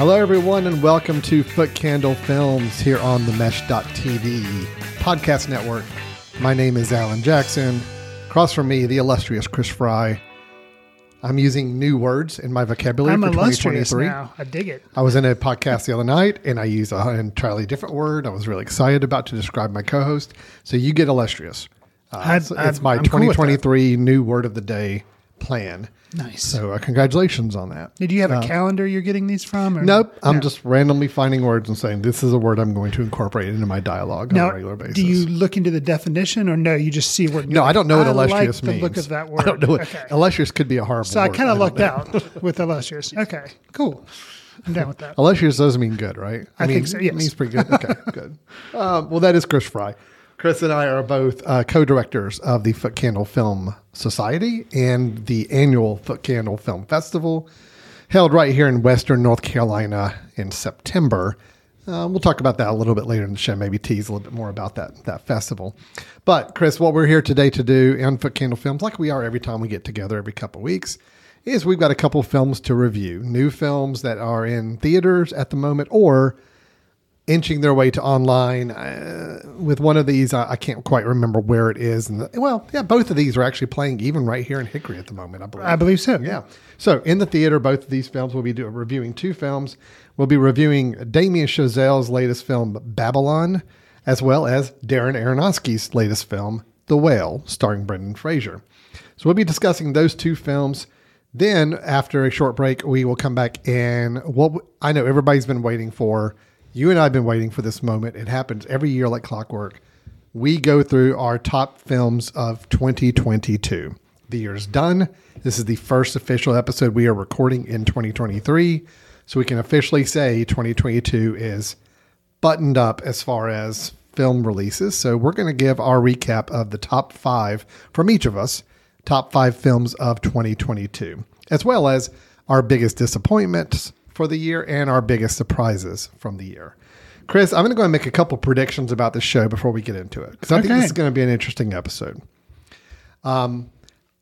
Hello, everyone, and welcome to Foot Candle Films here on the Mesh.tv podcast network. My name is Alan Jackson. Across from me, the illustrious Chris Fry. I'm using new words in my vocabulary I'm for 2023. now. I dig it. I was in a podcast the other night and I used an entirely different word. I was really excited about to describe my co-host. So you get illustrious. Uh, I'd- it's, it's I'd- my I'm cool 2023 new word of the day plan. Nice. So uh, congratulations on that. Did you have a calendar you're getting these from? Or? Nope. I'm No. just randomly finding words and saying this is a word I'm going to incorporate into my dialogue on a regular basis. do you look into the definition, or no? You just see what? no, I don't know what I illustrious like means. The look of that word. I don't know what Okay. illustrious could be a horrible. So I word. kind of don't lucked know. out with illustrious. Okay, cool. I'm down with that. Illustrious does mean good, right? I mean, think so, yes. It means pretty good. Okay, good. Um, well, that is Chris Fry. Chris and I are both uh, co-directors of the Foot Candle Film Society and the annual Foot Candle Film Festival, held right here in Western North Carolina in September. Uh, we'll talk about that a little bit later in the show. Maybe tease a little bit more about that that festival. But Chris, what we're here today to do on Foot Candle Films, like we are every time we get together every couple weeks, is we've got a couple films to review. New films that are in theaters at the moment, or inching their way to online. Uh, with one of these, I, I can't quite remember where it is. And the, well, yeah, both of these are actually playing even right here in Hickory at the moment. I believe. I believe so. Yeah. So in the theater, both of these films will be do, reviewing two films. We'll be reviewing Damien Chazelle's latest film, Babylon, as well as Darren Aronofsky's latest film, The Whale, starring Brendan Fraser. So we'll be discussing those two films. Then, after a short break, we will come back and what I know everybody's been waiting for. You and I have been waiting for this moment. It happens every year like clockwork. We go through our top films of 2022. The year's done. This is the first official episode we are recording in 2023. So we can officially say 2022 is buttoned up as far as film releases. So we're going to give our recap of the top five from each of us, top five films of 2022, as well as our biggest disappointments for the year and our biggest surprises from the year. Chris, I'm going to go and make a couple predictions about the show before we get into it because I think this is going to be an interesting episode. Um,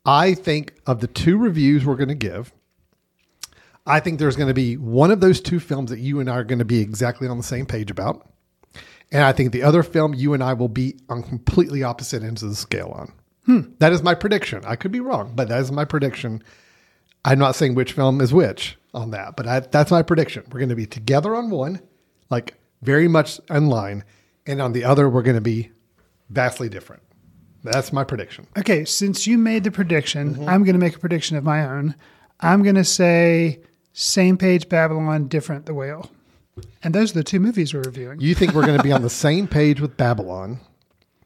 I think of the two reviews we're going to give, I think there's going to be one of those two films that you and I are going to be exactly on the same page about. And I think the other film you and I will be on completely opposite ends of the scale on. That is my prediction. I could be wrong, but that is my prediction. I'm not saying which film is which on that, but I, that's my prediction. We're going to be together on one, like very much in line, and on the other, we're going to be vastly different. That's my prediction. Okay, since you made the prediction, Mm-hmm. I'm going to make a prediction of my own. I'm going to say same page Babylon, different The Whale. And those are the two movies we're reviewing. You think we're going to be on the same page with Babylon?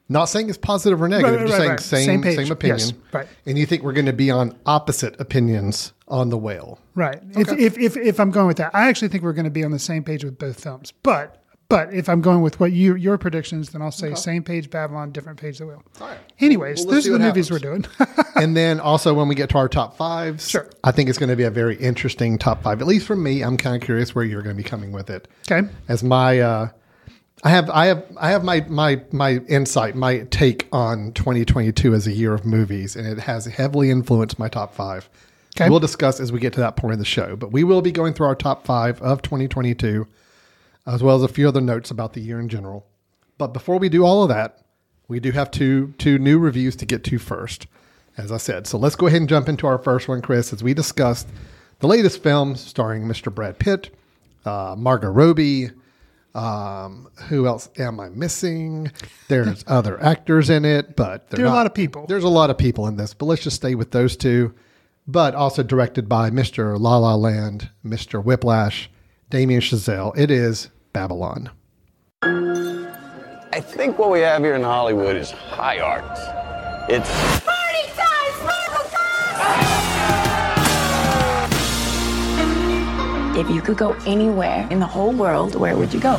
Not saying it's positive or negative, Right, right, just right, saying same Same same, opinion. Yes, right. And you think we're going to be on opposite opinions on the whale? Right. If, if, if, if I'm going with that, I actually think we're going to be on the same page with both films. But but if I'm going with what you your predictions, then I'll say same page Babylon, different page The Whale. right. Anyways, Well, those are the what movies happens. we're doing. and then also when we get to our top fives, Sure. I think it's going to be a very interesting top five. At least for me, I'm kind of curious where you're going to be coming with it. okay. As my, uh, I have, I have, I have my my my insight, my take on 2022 as a year of movies, and it has heavily influenced my top five. Okay. We'll discuss as we get to that point in the show, but we will be going through our top five of 2022, as well as a few other notes about the year in general. But before we do all of that, we do have two two new reviews to get to first, as I said. So let's go ahead and jump into our first one, Chris, as we discussed the latest film starring Mr. Brad Pitt, uh, Margot Robbie. Um, who else am I missing? There's other actors in it, but There are a lot of people. There's a lot of people in this, but let's just stay with those two. But also directed by Mr. La La Land, Mr. Whiplash, Damien Chazelle. It is Babylon. I think what we have here in Hollywood is high art. It's Party time! Sparkle time! If you could go anywhere in the whole world, where would you go?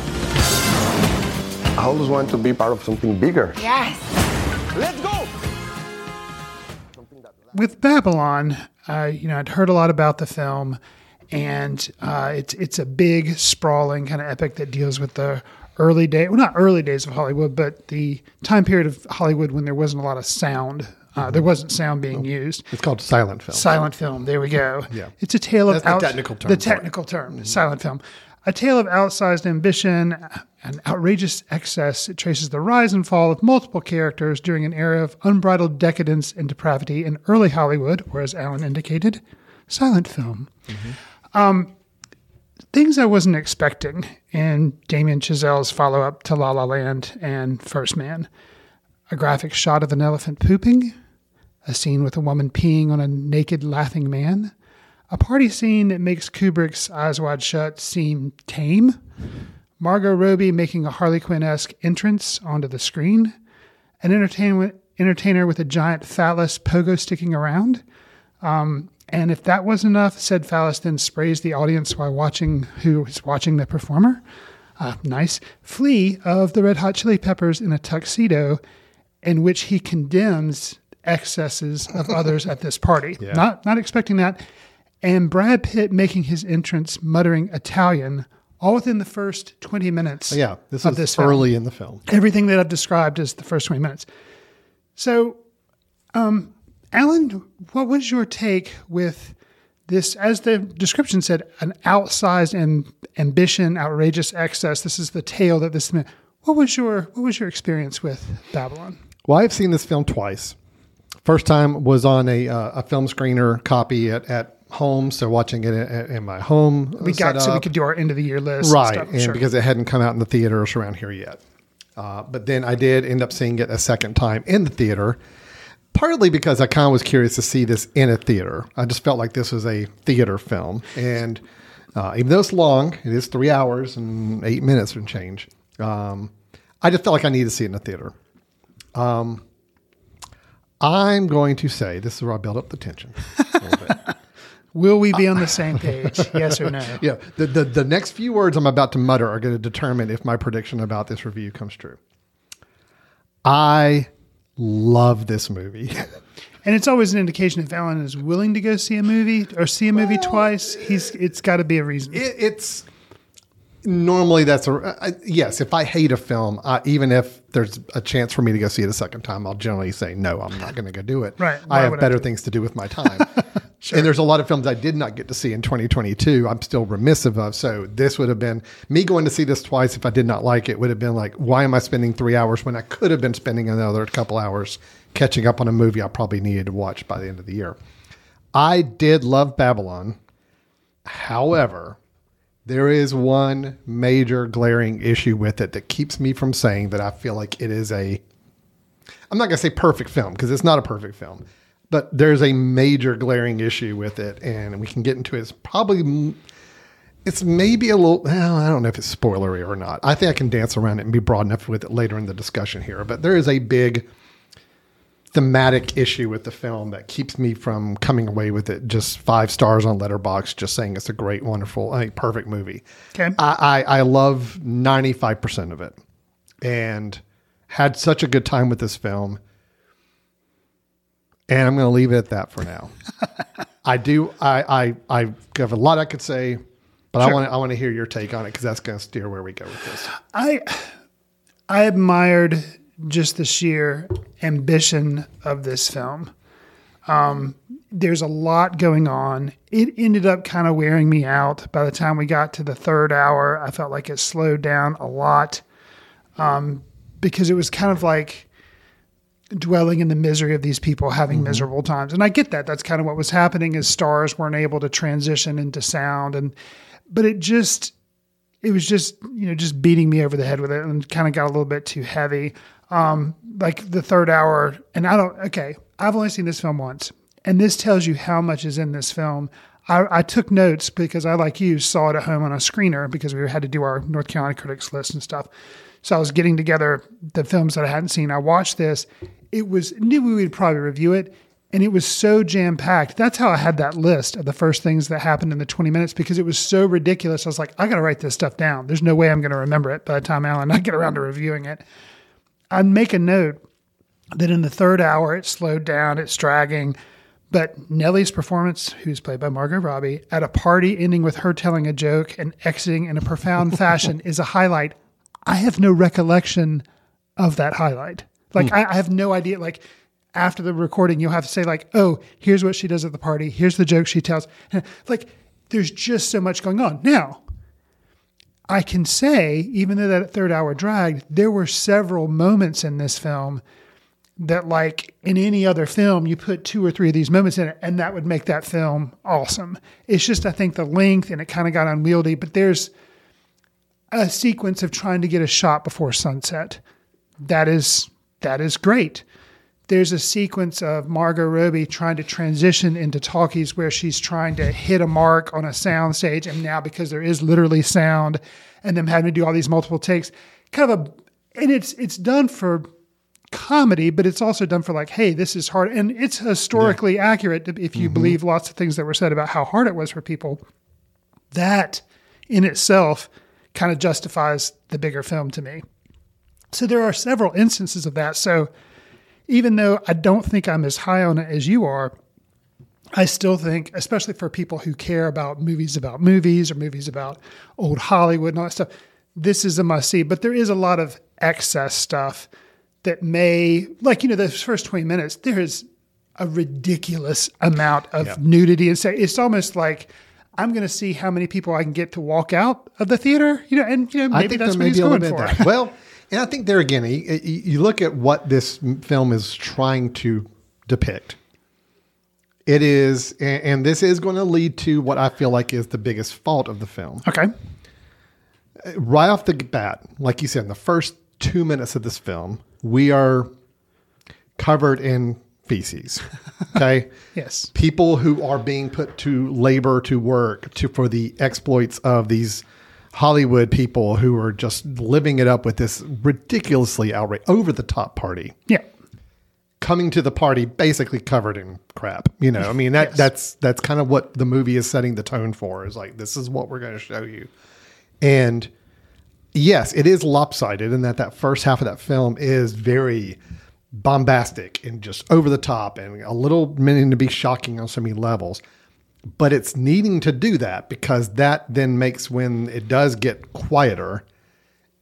I always want to be part of something bigger. Yes. Let's go! With Babylon, uh, you know, I'd heard a lot about the film, and uh, it's it's a big, sprawling kind of epic that deals with the early day, well, not early days of Hollywood, but the time period of Hollywood when there wasn't a lot of sound. Uh, there wasn't sound being used. It's called silent film. Silent film. There we go. Yeah. It's a tale of That's the technical term The technical term. Silent film. A tale of outsized ambition and outrageous excess. It traces the rise and fall of multiple characters during an era of unbridled decadence and depravity in early Hollywood, or as Alan indicated, silent film. Um, things I wasn't expecting in Damien Chazelle's follow up to La La Land and First Man. A graphic shot of an elephant pooping, a scene with a woman peeing on a naked, laughing man, a party scene that makes Kubrick's Eyes Wide Shut seem tame, Margot Robbie making a Harley Quinn esque entrance onto the screen, an entertainment entertainer with a giant phallus pogo sticking around. Um, and if that wasn't enough, said phallus then sprays the audience while watching who is watching the performer. Uh, nice. Flea of the Red Hot Chili Peppers in a tuxedo, in which he condemns excesses of others at this party. Not not expecting that. And Brad Pitt making his entrance, muttering Italian, all within the first twenty minutes. Yeah, this of is this film early in the film. everything that I've described is the first 20 minutes. So, um, Alan, what was your take with this? As the description said, an outsized and ambition, outrageous excess. This is the tale that this. What was your What was your experience with Babylon? Well, I've seen this film twice. First time was on a uh, a film screener copy at, at home, so watching it at, in my home. We got so we could do our end of the year list, right, And, stuff. and Sure. because it hadn't come out in the theaters around here yet. Uh, but then I did end up seeing it a second time in the theater, partly because I kind of was curious to see this in a theater. I just felt like this was a theater film, and uh, even though it's long, it is three hours and eight minutes and change. Um, I just felt like I needed to see it in a theater. Um, I'm going to say this is where I build up the tension. A little bit. Will we be on the same page? yes or no? Yeah, the, the the next few words I'm about to mutter are going to determine if my prediction about this review comes true. I love this movie. And it's always an indication if Alan is willing to go see a movie or see a movie twice. He's it's got to be a reason. it, it's normally that's a uh, yes. If I hate a film, uh, even if there's a chance for me to go see it a second time, I'll generally say no. I'm not going to go do it. Right. Why I have would I better things to do with my time. And there's a lot of films I did not get to see in 2022. I'm still remissive of. So this would have been me going to see this twice. If I did not like it, would have been like, why am I spending three hours when I could have been spending another couple hours catching up on a movie I probably needed to watch by the end of the year. I did love Babylon. However, there is one major glaring issue with it that keeps me from saying that I feel like it is a I'm not going to say perfect film because it's not a perfect film, but there's a major glaring issue with it, and we can get into it. It's probably, it's maybe a little, well, I don't know if it's spoilery or not. I think I can dance around it and be broad enough with it later in the discussion here, but there is a big thematic issue with the film that keeps me from coming away with it just five stars on Letterboxd, just saying it's a great, wonderful, think, perfect movie. Okay. I, I, I love 95% of it and had such a good time with this film. And I'm going to leave it at that for now. I do. I, I, I have a lot I could say, but I want to, I want to hear your take on it because that's going to steer where we go with this. I I admired just the sheer ambition of this film. Um, there's a lot going on. It ended up kind of wearing me out. By the time we got to the third hour, I felt like it slowed down a lot um, because it was kind of like dwelling in the misery of these people having miserable times. And I get that. That's kind of what was happening as stars weren't able to transition into sound and but it just it was just you know just beating me over the head with it and kind of got a little bit too heavy um like the third hour and i don't okay i've only seen this film once and this tells you how much is in this film I, I took notes because I, like you, saw it at home on a screener because we had to do our North Carolina critics list and stuff. So I was getting together the films that I hadn't seen. I watched this. It was knew we would probably review it, And it was so jam packed. That's how I had that list of the first things that happened in the 20 minutes because it was so ridiculous. I was like, I got to write this stuff down. There's no way I'm going to remember it by the time Alan and I get around to reviewing it. I'd make a note that in the third hour it slowed down, it's dragging. But Nellie's performance, who's played by Margot Robbie, at a party ending with her telling a joke and exiting in a profound fashion is a highlight. I have no recollection of that highlight. Like hmm. I, I have no idea. Like after the recording, you'll have to say like, "Oh, here's what she does at the party. Here's the joke she tells." Like there's just so much going on. Now, I can say, even though that third hour dragged, there were several moments in this film that, like in any other film, you put two or three of these moments in it, and that would make that film awesome. It's just, I think, the length and it kind of got unwieldy, but there's a sequence of trying to get a shot before sunset. That is that is great. There's a sequence of Margot Robbie trying to transition into talkies where she's trying to hit a mark on a sound stage, and now because there is literally sound, and them having to do all these multiple takes, kind of a, and it's it's done for comedy, but it's also done for like, hey, this is hard, and it's historically accurate if you mm-hmm. believe lots of things that were said about how hard it was for people. That in itself kind of justifies the bigger film to me. So there are several instances of that. So even though I don't think I'm as high on it as you are, I still think, especially for people who care about movies about movies or movies about old Hollywood and all that stuff, this is a must see. But there is a lot of excess stuff that may, like, you know, those first 20 minutes, there is a ridiculous amount of nudity and say it's almost like I'm going to see how many people I can get to walk out of the theater, you know, and you know, I maybe think that's what he's going for. Well, and I think there again, you, you look at what this film is trying to depict. It is, and, and this is going to lead to what I feel like is the biggest fault of the film. okay. Uh, right off the bat, like you said, in the first two minutes of this film, we are covered in feces. Okay. Yes. people who are being put to labor to work to for the exploits of these Hollywood people who are just living it up with this ridiculously outrage over the top party Yeah. coming to the party basically covered in crap you know i mean that Yes. that's that's kind of what the movie is setting the tone for is like this is what we're going to show you and yes it is lopsided in that that first half of that film is very bombastic and just over the top and a little meaning to be shocking on so many levels but it's needing to do that because that then makes when it does get quieter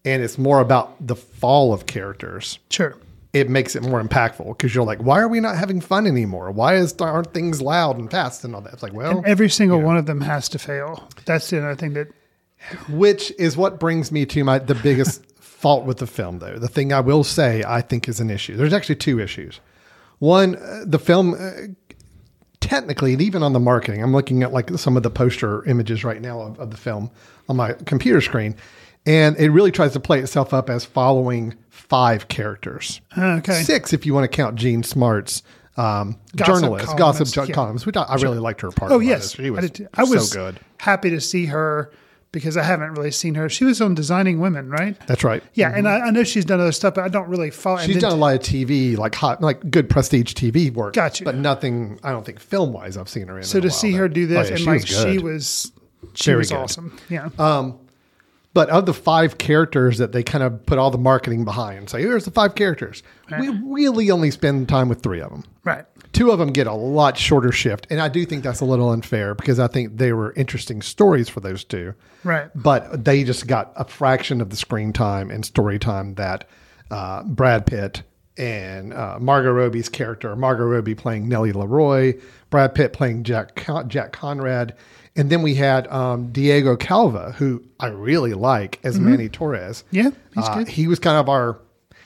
and it's more about the fall of characters Sure. it makes it more impactful because you're like, why are we not having fun anymore? Why is aren't things loud and fast and all that? It's like, well, And every single one of them has to fail. That's the other thing that which is what brings me to my the biggest fault with the film, though. The thing I will say I think is an issue. There's actually two issues. One, uh, the film. Technically, and even on the marketing, I'm looking at like some of the poster images right now of, of the film on my computer screen, and it really tries to play itself up as following five characters. Okay. Six if you want to count Jean Smart's um, Gossip journalist, columnist, gossip yeah. columns, which I, I really liked her part. Oh yes, she was, I, did. I was so good. happy to see her because I haven't really seen her. She was on Designing Women, right? That's right. Yeah, and I, I know she's done other stuff, but I don't really follow. She's done a lot of TV, like hot, like good prestige TV work. Gotcha. But nothing, I don't think film wise, I've seen her in. so in to see though. her do this Oh, yeah, and she like was she was, she Very was good. awesome. Yeah. Um, But of the five characters that they kind of put all the marketing behind, say here's the five characters. We really only spend time with three of them. right. Two of them get a lot shorter shift, and I do think that's a little unfair because I think they were interesting stories for those two. Right. But they just got a fraction of the screen time and story time that uh, Brad Pitt and uh, Margot Robbie's character, Margot Robbie playing Nellie LaRoy, Brad Pitt playing Jack Con- Jack Conrad, and then we had um, Diego Calva, who I really like as Manny Torres. Mm-hmm. Yeah, he's Uh, good. He was kind of our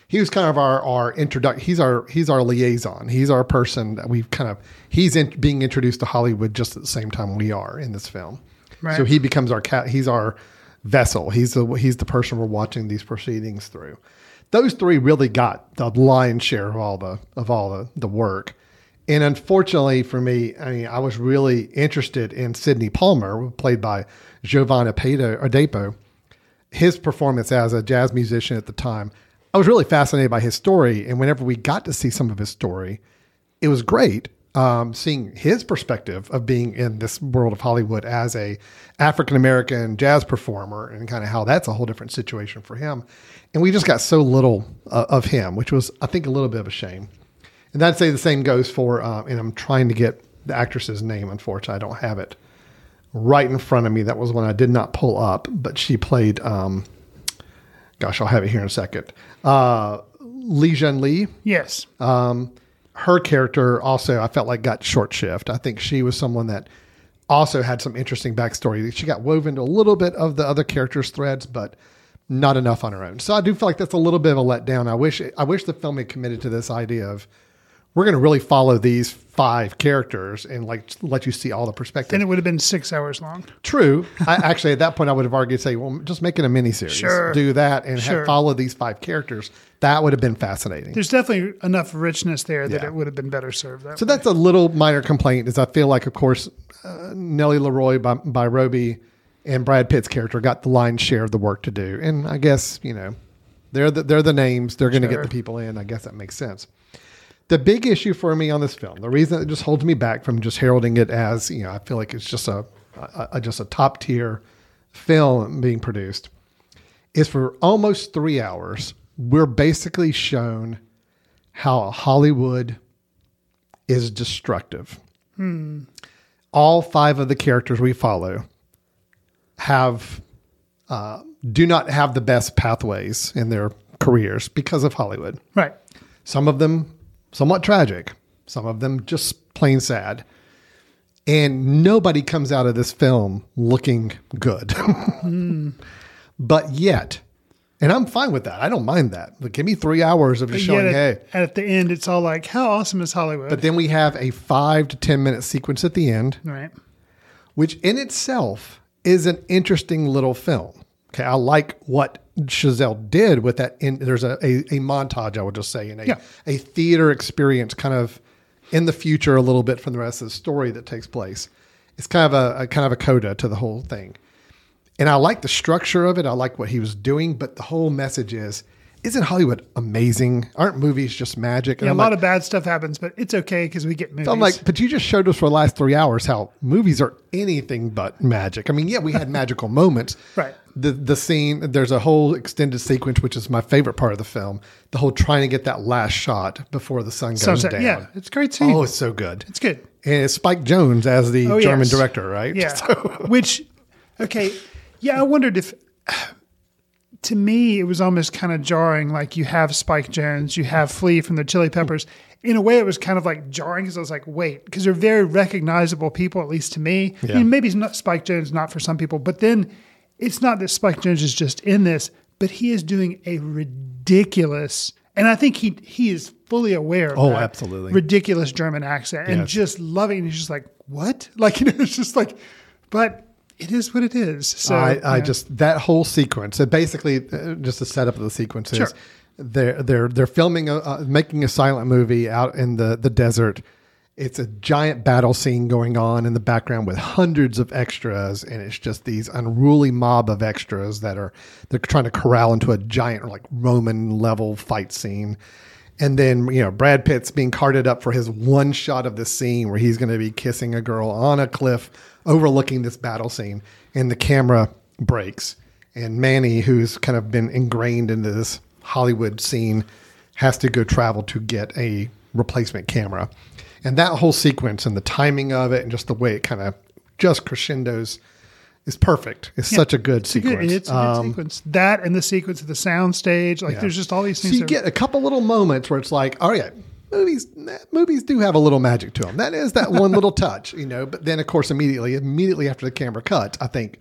he was kind of our our introduction. He's our he's our liaison. He's our person that we've kind of he's in, being introduced to Hollywood just at the same time we are in this film. Right. So he becomes our cat. He's our vessel. He's the he's the person we're watching these proceedings through. Those three really got the lion's share of all the of all the, the work. And unfortunately for me, I mean, I was really interested in Sidney Palmer, played by Giovanna Pedo Adepo his performance as a jazz musician at the time, I was really fascinated by his story. And whenever we got to see some of his story, it was great. um, seeing his perspective of being in this world of Hollywood as a African American jazz performer and kind of how that's a whole different situation for him. And we just got so little uh, of him, which was, I think, a little bit of a shame. And I'd say the same goes for, uh, and I'm trying to get the actress's name. Unfortunately, I don't have it right in front of me. That was one I did not pull up, but she played. Um, gosh, I'll have it here in a second. Uh, Li Jun Li. Yes. Um, her character also, I felt like got short shift. I think she was someone that also had some interesting backstory. She got woven into a little bit of the other characters' threads, but not enough on her own. So I do feel like that's a little bit of a letdown. I wish I wish the film had committed to this idea of we're going to really follow these five characters and like let you see all the perspectives. And it would have been six hours long. True. I, actually, at that point, I would have argued, say, well, just make it a miniseries. Sure. Do that and Sure. have, follow these five characters. That would have been fascinating. There's definitely enough richness there that Yeah. it would have been better served that So way. that's a little minor complaint. Is I feel like, of course, uh, Nellie LaRoy by, by Robbie and Brad Pitt's character got the lion's share of the work to do, and I guess you know they're the, they're the names. They're going to Sure. get the people in. I guess that makes sense. The big issue for me on this film, the reason it just holds me back from just heralding it as you know, I feel like it's just a, a, a just a top tier film being produced, is for almost three hours. We're basically shown how Hollywood is destructive. All five of the characters we follow have uh, do not have the best pathways in their careers because of Hollywood. right. Some of them somewhat tragic, some of them just plain sad. And nobody comes out of this film looking good. But yet, and I'm fine with that. I don't mind that. But give me three hours of just showing, at, hey, at the end, it's all like, how awesome is Hollywood? but then we have a five to 10 minute sequence at the end, right. which in itself is an interesting little film. Okay. I like what Chazelle did with that. In, there's a, a, a montage, I would just say, in a, Yeah. a theater experience kind of in the future a little bit from the rest of the story that takes place. It's kind of a, a kind of a coda to the whole thing. And I like the structure of it. I like what he was doing, but the whole message is, isn't Hollywood amazing? Aren't movies just magic? And Yeah, a lot like, of bad stuff happens, but it's okay because we get movies. I'm like, but you just showed us for the last three hours how movies are anything but magic. I mean, yeah, we had magical moments. Right. The the scene, there's a whole extended sequence, which is my favorite part of the film. The whole trying to get that last shot before the sun goes Sunset. down. Yeah, it's great scene. Oh, it's so good. it's good. And it's Spike Jonze as the Oh, German yes. director, right? Yeah. So- Which, okay. Yeah, I wondered if, to me, it was almost kind of jarring. Like you have Spike Jonze, you have Flea from the Chili Peppers. In a way, it was kind of like jarring because I was like, wait, because they're very recognizable people, at least to me. I mean, maybe it's not Spike Jonze, not for some people, but then it's not that Spike Jonze is just in this, but he is doing a ridiculous, and I think he he is fully aware of Oh, that absolutely. ridiculous German accent and Yes. just loving. And he's just like, what? Like, you know, it's just like, but it is what it is. So I, I yeah. just that whole sequence. So basically uh, just the setup of the sequence is Sure. they're they're they're filming a uh, making a silent movie out in the the desert. It's a giant battle scene going on in the background with hundreds of extras, and it's just these unruly mob of extras that are they're trying to corral into a giant like Roman level fight scene. And then, you know, Brad Pitt's being carted up for his one shot of the scene where he's going to be kissing a girl on a cliff overlooking this battle scene. And the camera breaks. And Manny, who's kind of been ingrained into this Hollywood scene, has to go travel to get a replacement camera. And that whole sequence and the timing of it and just the way it kind of just crescendos is perfect. It's such a good It's a good, sequence. it's a good Um, sequence. That and the sequence of the sound stage, like yeah. there's just all these So you get a couple little moments where it's like, oh yeah, movies movies do have a little magic to them. That is that one little touch, you know. But then of course immediately immediately after the camera cuts, I think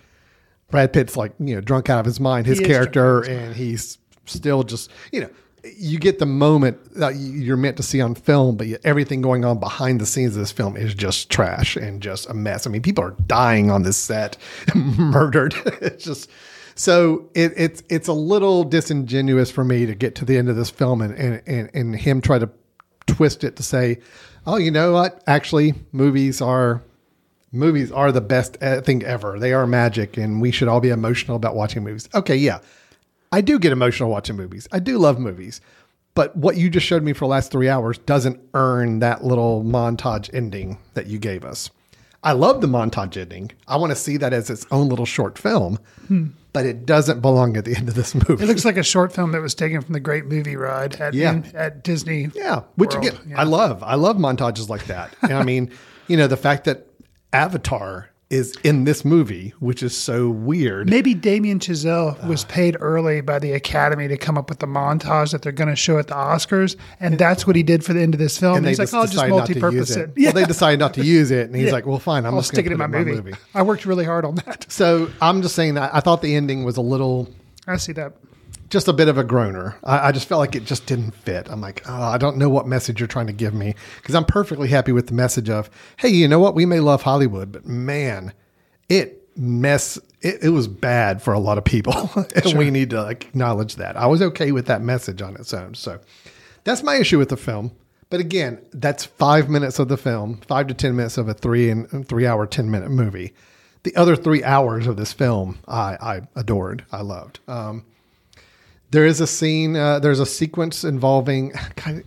Brad Pitt's like you know drunk out of his mind, his He character, his and he's still just you know. You get the moment that you- you're meant to see on film, but everything going on behind the scenes of this film is just trash and just a mess. I mean, people are dying on this set, murdered. it's just so it, it's it's a little disingenuous for me to get to the end of this film and and, and and him try to twist it to say, oh, you know what? Actually, movies are movies are the best uh, thing ever. They are magic, and we should all be emotional about watching movies. Okay, yeah, I do get emotional watching movies. I do love movies, But what you just showed me for the last three hours doesn't earn that little montage ending that you gave us. I love the montage ending. I want to see that as its own little short film, but it doesn't belong at the end of this movie. It looks like a short film that was taken from the Great Movie Ride at Yeah. in- at Disney. Yeah, which World. again, Yeah. I love. I love montages like that. And I mean, you know, the fact that Avatar is in this movie, which is so weird. Maybe Damien Chazelle was paid early by the Academy to come up with the montage that they're going to show at the Oscars, and that's what he did for the end of this film. and they he's like, oh, just "I'll just to use multi-purpose it. it." Well, they decided not to use it, and he's Yeah. like, "Well, fine, I'm I'll just stick going it to in my it movie. in my movie." I worked really hard on that. So I'm just saying that I thought the ending was a little, I see that. Just a bit of a groaner. I, I just felt like it just didn't fit. I'm like, oh, I don't know what message you're trying to give me because I'm perfectly happy with the message of, hey, you know what? We may love Hollywood, but man, it mess. It, it was bad for a lot of people, and we need to like, acknowledge that. I was okay with that message on its own. So that's my issue with the film. But again, that's five minutes of the film, five to ten minutes of a three and three hour, ten minute movie. The other three hours of this film, I, I adored, I loved. Um, there is a scene, uh, there's a sequence involving.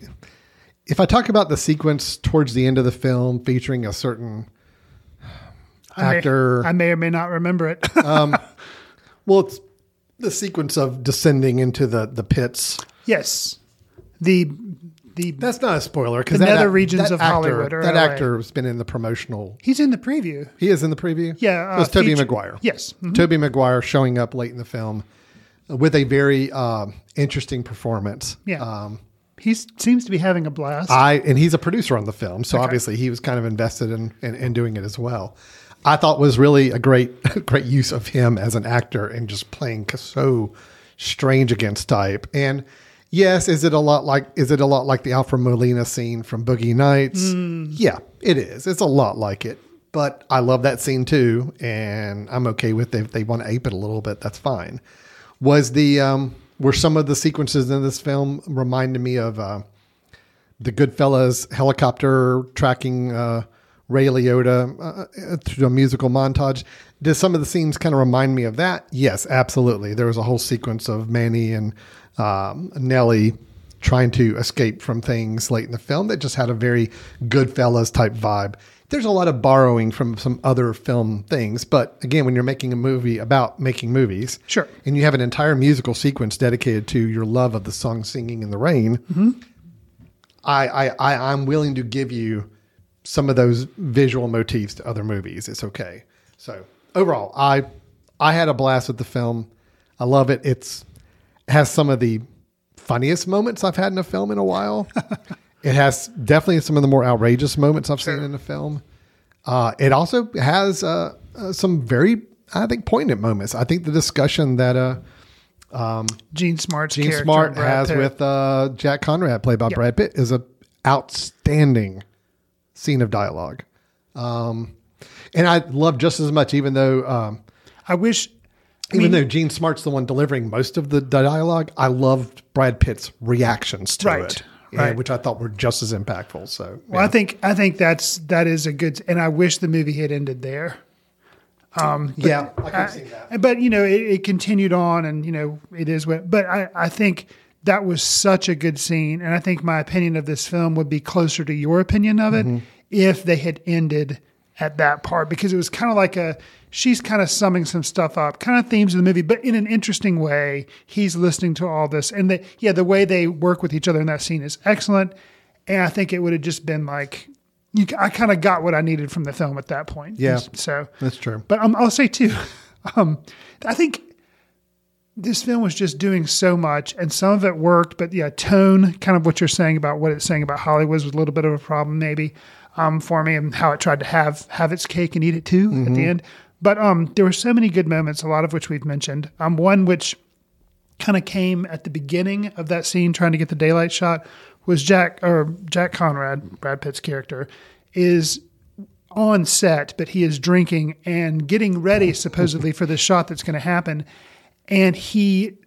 If I talk about the sequence towards the end of the film featuring a certain I may- actor, I may or may not remember it. well, it's the sequence of descending into the the pits. yes, the the That's not a spoiler because The that, regions that of actor, Hollywood or that LA. actor has been in the promotional. he's in the preview. He is in the preview. Yeah, it was uh, Tobey Maguire. Yes. Mhm. Tobey Maguire showing up late in the film with a very um, interesting performance. Yeah. Um, He seems to be having a blast. I and he's a producer on the film, so Okay. obviously he was kind of invested in, in in doing it as well. I thought was really a great great use of him as an actor and just playing so strange against type. And yes, is it a lot like is it a lot like the Alfred Molina scene from Boogie Nights? Yeah, it is. It's a lot like it. But I love that scene too, and I'm okay with it. if they want to ape it a little bit. That's fine. Was the um, were some of the sequences in this film reminded me of uh, the Goodfellas helicopter tracking uh, Ray Liotta uh, through a musical montage. Did some of the scenes kind of remind me of that? Yes, absolutely. There was a whole sequence of Manny and um, Nellie trying to escape from things late in the film that just had a very Goodfellas type vibe. There's a lot of borrowing from some other film things, but again, when you're making a movie about making movies, Sure. and you have an entire musical sequence dedicated to your love of the song "Singing in the Rain," mm-hmm. I, I, I I'm willing to give you some of those visual motifs to other movies. It's okay. So overall, I I had a blast with the film. I love it. It's it has some of the funniest moments I've had in a film in a while. it has definitely some of the more outrageous moments I've seen in a film. Uh, it also has uh, uh, some very, I think, poignant moments. I think the discussion that uh, Jean Smart's Jean Smart has Pitt. with uh, Jack Conrad, played by Yep. Brad Pitt, is an outstanding scene of dialogue. Um, and I love just as much, even though um, I wish. I even mean, though Jean Smart's the one delivering most of the dialogue, I loved Brad Pitt's reactions to Right, it, right. which I thought were just as impactful. So, Well, I think I think that's that is a good, and I wish the movie had ended there. yeah, I can see that. But you know, it, it continued on, and you know, it is what. But I, I think that was such a good scene, and I think my opinion of this film would be closer to your opinion of it Mm-hmm. if they had ended at that part, because it was kind of like a she's kind of summing some stuff up, kind of themes of the movie, but in an interesting way. He's listening to all this, and the yeah, the way they work with each other in that scene is excellent. And I think it would have just been like. You, I kind of got what I needed from the film at that point. Yeah. So That's true. but um, I'll say too, um, I think this film was just doing so much, and some of it worked. But yeah, tone, kind of what you're saying about what it's saying about Hollywood was a little bit of a problem, maybe um, for me, and how it tried to have have its cake and eat it too at the end. But um, there were so many good moments, a lot of which we've mentioned. Um, one which kind of came at the beginning of that scene, trying to get the daylight shot, was Jack or Jack Conrad, Brad Pitt's character, is on set, but he is drinking and getting ready supposedly for the shot that's going to happen, and he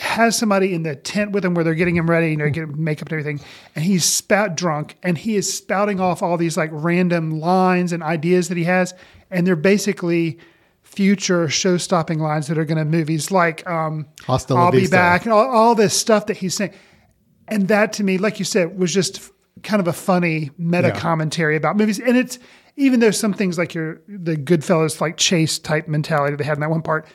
has somebody in the tent with him where they're getting him ready, you know, getting makeup and everything, and he's spout drunk and he is spouting off all these like random lines and ideas that he has, and they're basically future show-stopping lines that are going to movies like um, Hasta I'll be back and all, all this stuff that he's saying. and that to me, like you said, was just kind of a funny meta Yeah. commentary about movies. And it's even though some things like your the Goodfellas like chase type mentality they had in that one part,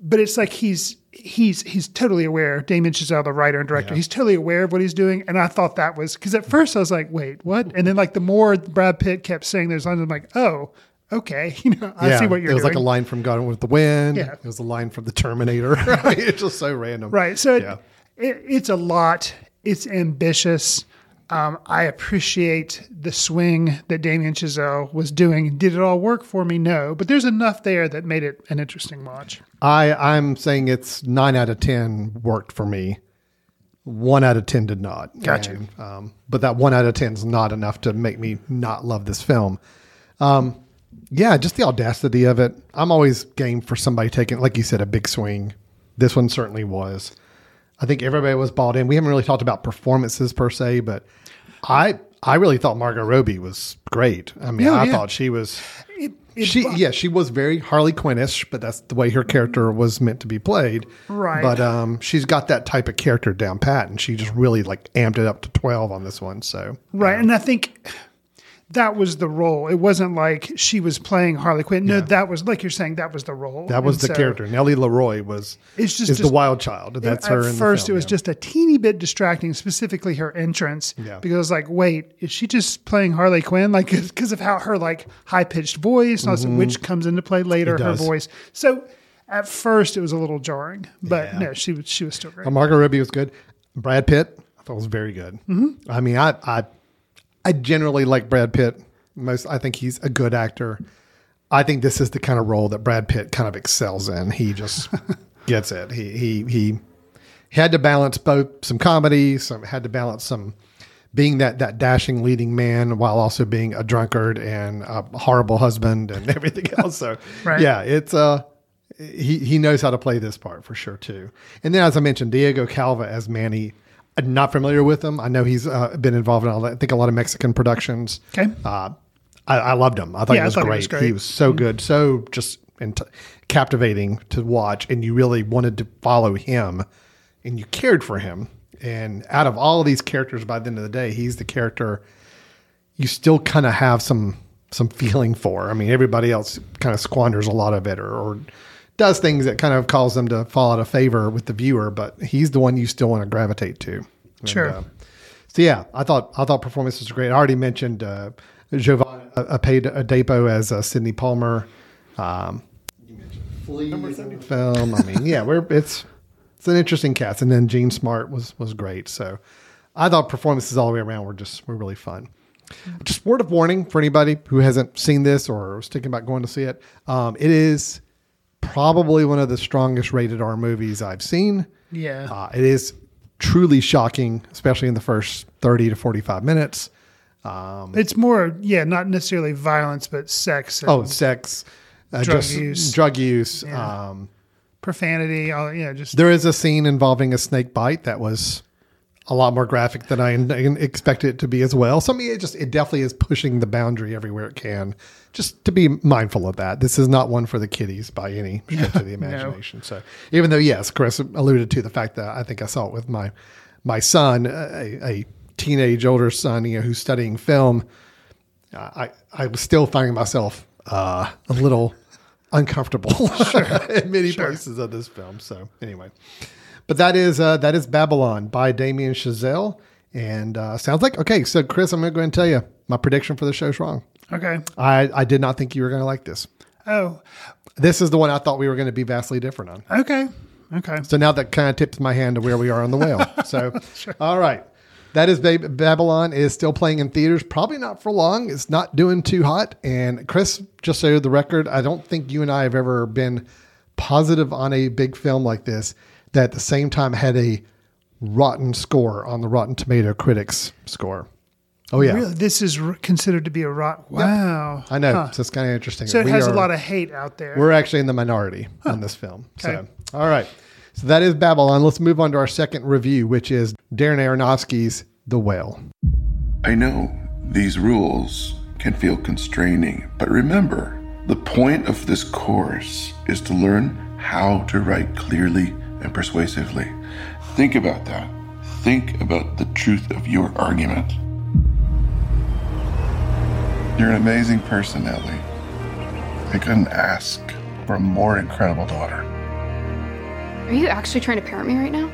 but it's like he's he's he's totally aware. Damien Chazelle, the writer and director, he's totally aware of what he's doing. And I thought that was because at first I was like, wait, what? And then like the more Brad Pitt kept saying those lines, I'm like, oh, okay, you know, I see what you're doing. It was doing. like a line from Gone with the Wind. Yeah. It was a line from the Terminator. It's just so random. Right. So it, Yeah. it, it's a lot. It's ambitious. Um, I appreciate the swing that Damien Chazelle was doing. Did it all work for me? No, but there's enough there that made it an interesting watch. I, I'm saying it's nine out of 10 worked for me. One out of 10 did not. Gotcha. And, um, but that one out of 10 is not enough to make me not love this film. Um, yeah, just the audacity of it. I'm always game for somebody taking, like you said, a big swing. This one certainly was. I think everybody was bought in. We haven't really talked about performances per se, but I I really thought Margot Robbie was great. I mean, Yeah, I yeah. thought she was It, it she yeah she was very Harley Quinnish, but that's the way her character was meant to be played. Right. But um, she's got that type of character down pat, and she just really like amped it up to twelve on this one. So right, and I think that was the role. It wasn't like she was playing Harley Quinn. No, that was like you're saying. That was the role. that was And the so character. Nellie LaRoy was It's just- is the wild child. That's at her. the first, it was yeah. just a teeny bit distracting, specifically her entrance. Yeah. Because I was like, wait, is she just playing Harley Quinn? Like, because of how her like high pitched voice, all this, which comes into play later, Mm-hmm. Her voice. So at first, it was a little jarring, but Yeah. no, she was she was still great. Uh, Margot Robbie was good. Brad Pitt, I thought was very good. Mm-hmm. I mean, I, I I generally like Brad Pitt. Most, I think he's a good actor. I think this is the kind of role that Brad Pitt kind of excels in. He just gets it. He he he had to balance both some comedy, some had to balance some being that that dashing leading man while also being a drunkard and a horrible husband and everything else. So Right. yeah, it's uh he he knows how to play this part for sure too. And then as I mentioned, Diego Calva as Manny. I'm not familiar with him. I know he's uh, been involved in all that, I think a lot of Mexican productions. Okay. Uh, I, I loved him. I thought, Yeah, he, I was thought he great. was great. He was so good, so just int- captivating to watch, and you really wanted to follow him, and you cared for him. And out of all of these characters, by the end of the day, he's the character you still kind of have some some feeling for. I mean, everybody else kind of squanders a lot of it, or, or does things that kind of cause them to fall out of favor with the viewer. But he's the one you still want to gravitate to. And, Sure. uh, so yeah, I thought I thought performances were great. I already mentioned uh, Giovanni Adepo as uh, Sidney Palmer. Um, you mentioned Flea in the film. I mean, yeah, we're it's it's an interesting cast, and then Jean Smart was was great. So I thought performances all the way around were just were really fun. Just word of warning for anybody who hasn't seen this or was thinking about going to see it. Um, it is probably one of the strongest rated R movies I've seen. Yeah. Uh, it is truly shocking, especially in the first 30 to 45 minutes. it's more, yeah, not necessarily violence, but sex. And Oh, sex, uh, Drug just use. drug use. Yeah. Um, profanity. All, yeah, just there is a scene involving a snake bite that was a lot more graphic than I expected it to be as well. So I mean, it just it definitely is pushing the boundary everywhere it can. Just to be mindful of that. This is not one for the kiddies by any stretch of the imagination. So even though yes, Chris alluded to the fact that I think I saw it with my my son, a, a teenage older son, you know, who's studying film. I I was still finding myself uh, a little uncomfortable in many places of this film. So anyway, but that is uh, that is Babylon by Damien Chazelle, and uh, sounds like okay. So Chris, I'm going to go ahead and tell you my prediction for the show's wrong. Okay. I I did not think you were going to like this. Oh, This is the one I thought we were going to be vastly different on. okay. Okay. So now that kind of tips my hand to where we are on the whale. So, all right. That is Bab- Babylon is still playing in theaters. Probably not for long. It's not doing too hot. And Chris, just so the record, I don't think you and I have ever been positive on a big film like this that at the same time had a rotten score on the Rotten Tomato critics score. Oh yeah, Really, this is r- considered to be a rot. Wow. I know. Huh. So it's kind of interesting. So it We has a lot of hate out there. We're actually in the minority on this film. Okay. So, all right. So that is Babylon. Let's move on to our second review, which is Darren Aronofsky's The Whale. I know these rules can feel constraining, but remember, the point of this course is to learn how to write clearly and persuasively. Think about that. think about the truth of your argument. You're an amazing person, Ellie. I couldn't ask for a more incredible daughter. Are you actually trying to parent me right now?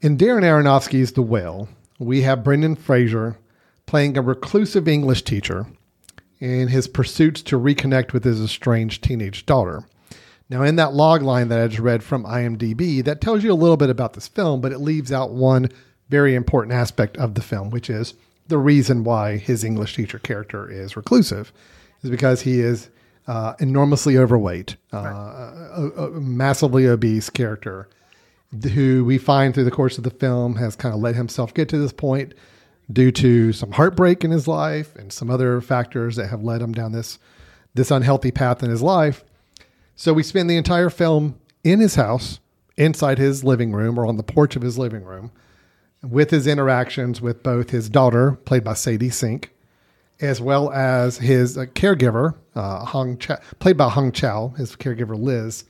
In Darren Aronofsky's The Whale, we have Brendan Fraser playing a reclusive English teacher in his pursuits to reconnect with his estranged teenage daughter. Now, in that log line that I just read from IMDb, that tells you a little bit about this film, but it leaves out one very important aspect of the film, which is the reason why his English teacher character is reclusive, is because he is uh, enormously overweight, uh, a, a massively obese character who we find through the course of the film has kind of let himself get to this point due to some heartbreak in his life and some other factors that have led him down this this unhealthy path in his life. So we spend the entire film in his house, inside his living room or on the porch of his living room, with his interactions with both his daughter, played by Sadie Sink, as well as his uh, caregiver, uh, Hong Chau, played by Hong Chau, his caregiver Liz,